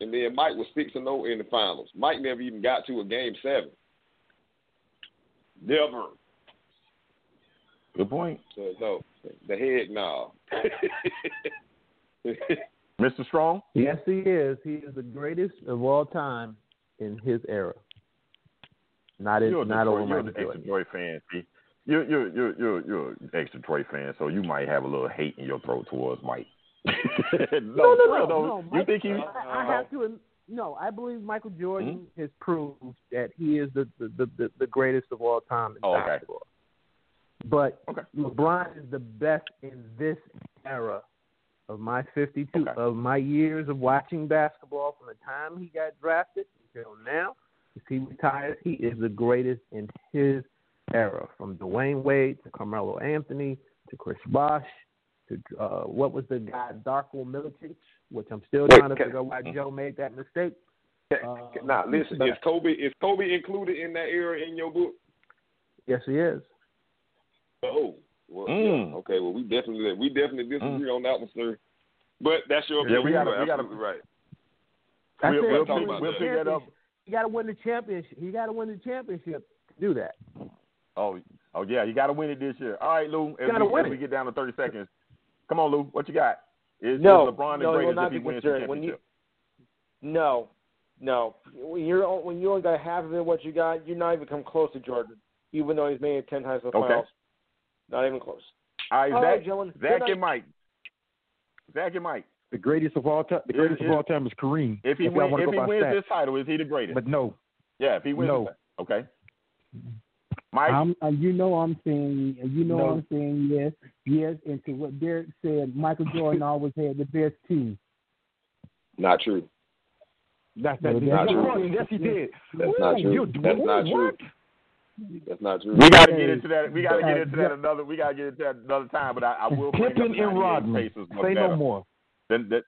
And then Mike was six and zero in the finals. Mike never even got to a game seven. Never. good point, So no, the head no. [LAUGHS] Mr. Strong. Yes, he is. He is the greatest of all time in his era. Not in, You're a not Detroit, over you're an Jordan. ex-Detroit fan. See, you're you're you're you're you're an ex-Detroit fan, so you might have a little hate in your throat towards Mike. [LAUGHS] no, No, no, for no, no. You Mike- think he? I, I have to. No, I believe Michael Jordan Hmm? has proved that he is the the, the, the, the greatest of all time in Oh, okay. basketball. But Okay. LeBron is the best in this era of my 52 Okay. of my years of watching basketball from the time he got drafted until now. If he retires, he is the greatest in his era, from Dwyane Wade to Carmelo Anthony to Chris Bosh to uh, what was the guy Darko Milicic, which I'm still Wait, trying to figure out why Joe made that mistake. Uh, now listen, is Kobe is Kobe included in that era in your book? Yes, he is. Oh, well, Mm. yeah. okay. Well, we definitely we definitely disagree on that one, sir. But that's your Yeah, opinion. we gotta- we gotta- absolutely right. I We'll- said we'll he pick- we'll the pick that up. Championship. He got to win the championship. He got to win the championship to do that. Oh, oh yeah, you got to win it this year. All right, Lou. As, Gotta we, win as we get down to thirty seconds, come on, Lou. What you got? Is, No, is LeBron the no, he will greatest not if he be wins the considered. When you- No, no. When you're when you only got half of it, what you got, you're not even come close to Jordan, even though he's made it ten times to the Okay. finals. Not even close. All right, All Zach, right, Zach and Mike. Zach and Mike. The greatest of all time. The Is- greatest is- of all time is Kareem. If he y'all wins, if he wins stats. this title, is he the greatest? But no, yeah, if he wins, No. this, okay. Mike, I'm, uh, you know, I'm saying, you know, No. I'm saying yes, yes. And to what Derek said, Michael Jordan [LAUGHS] always had the best team. Not true. that's No, that's that's not not true. Yes, he did. That's not true. you- That's ooh, not true. what? That's not true. we got to get into that. We got to get uh, into that another. We got to get into that another time. But I, I will bring up the Pippen and Rodman. Say better. no more. Then that,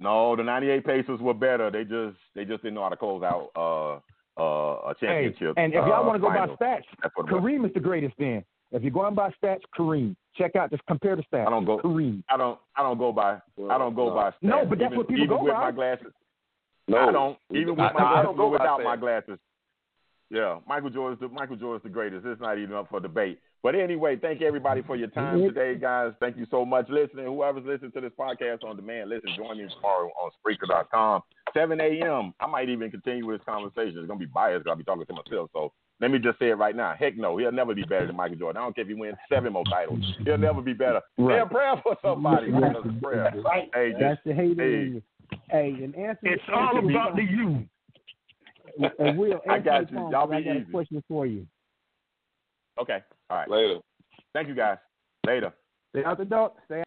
no, the '98 Pacers were better. They just they just didn't know how to close out uh, uh, a Hey, championship. and if y'all uh, want to go by stats, That's was. Kareem is the greatest. Then, if you're going by stats, Kareem. Check out, just compare the stats. I don't go. Kareem. I don't. I don't go by. I don't go No. by. Stats. No, but that's even, what people even go with by. my glasses. No, I don't. Even with I, my I glasses, don't go without my glasses. Yeah, Michael Jordan's the Michael Jordan's the greatest. It's not even up for debate. But anyway, thank everybody for your time mm-hmm. today, guys. Thank you so much listening. Whoever's listening to this podcast on demand, listen, join me tomorrow on Spreaker.com, 7 a.m. I might even continue with this conversation. It's gonna be biased. 'cause I'll be talking to myself. So let me just say it right now. Heck no, he'll never be better than Michael Jordan. I don't care if he wins seven more titles. He'll never be better. Right. Say a prayer for somebody. Right. Give us a prayer. Hey, just the hater. hey. Hey, and answer. It's all about the you. And Will, I got the you. phone, Y'all 'cause I got easy. a question for you. Okay. All right. Later. Thank you guys. Later. Stay out the door. Stay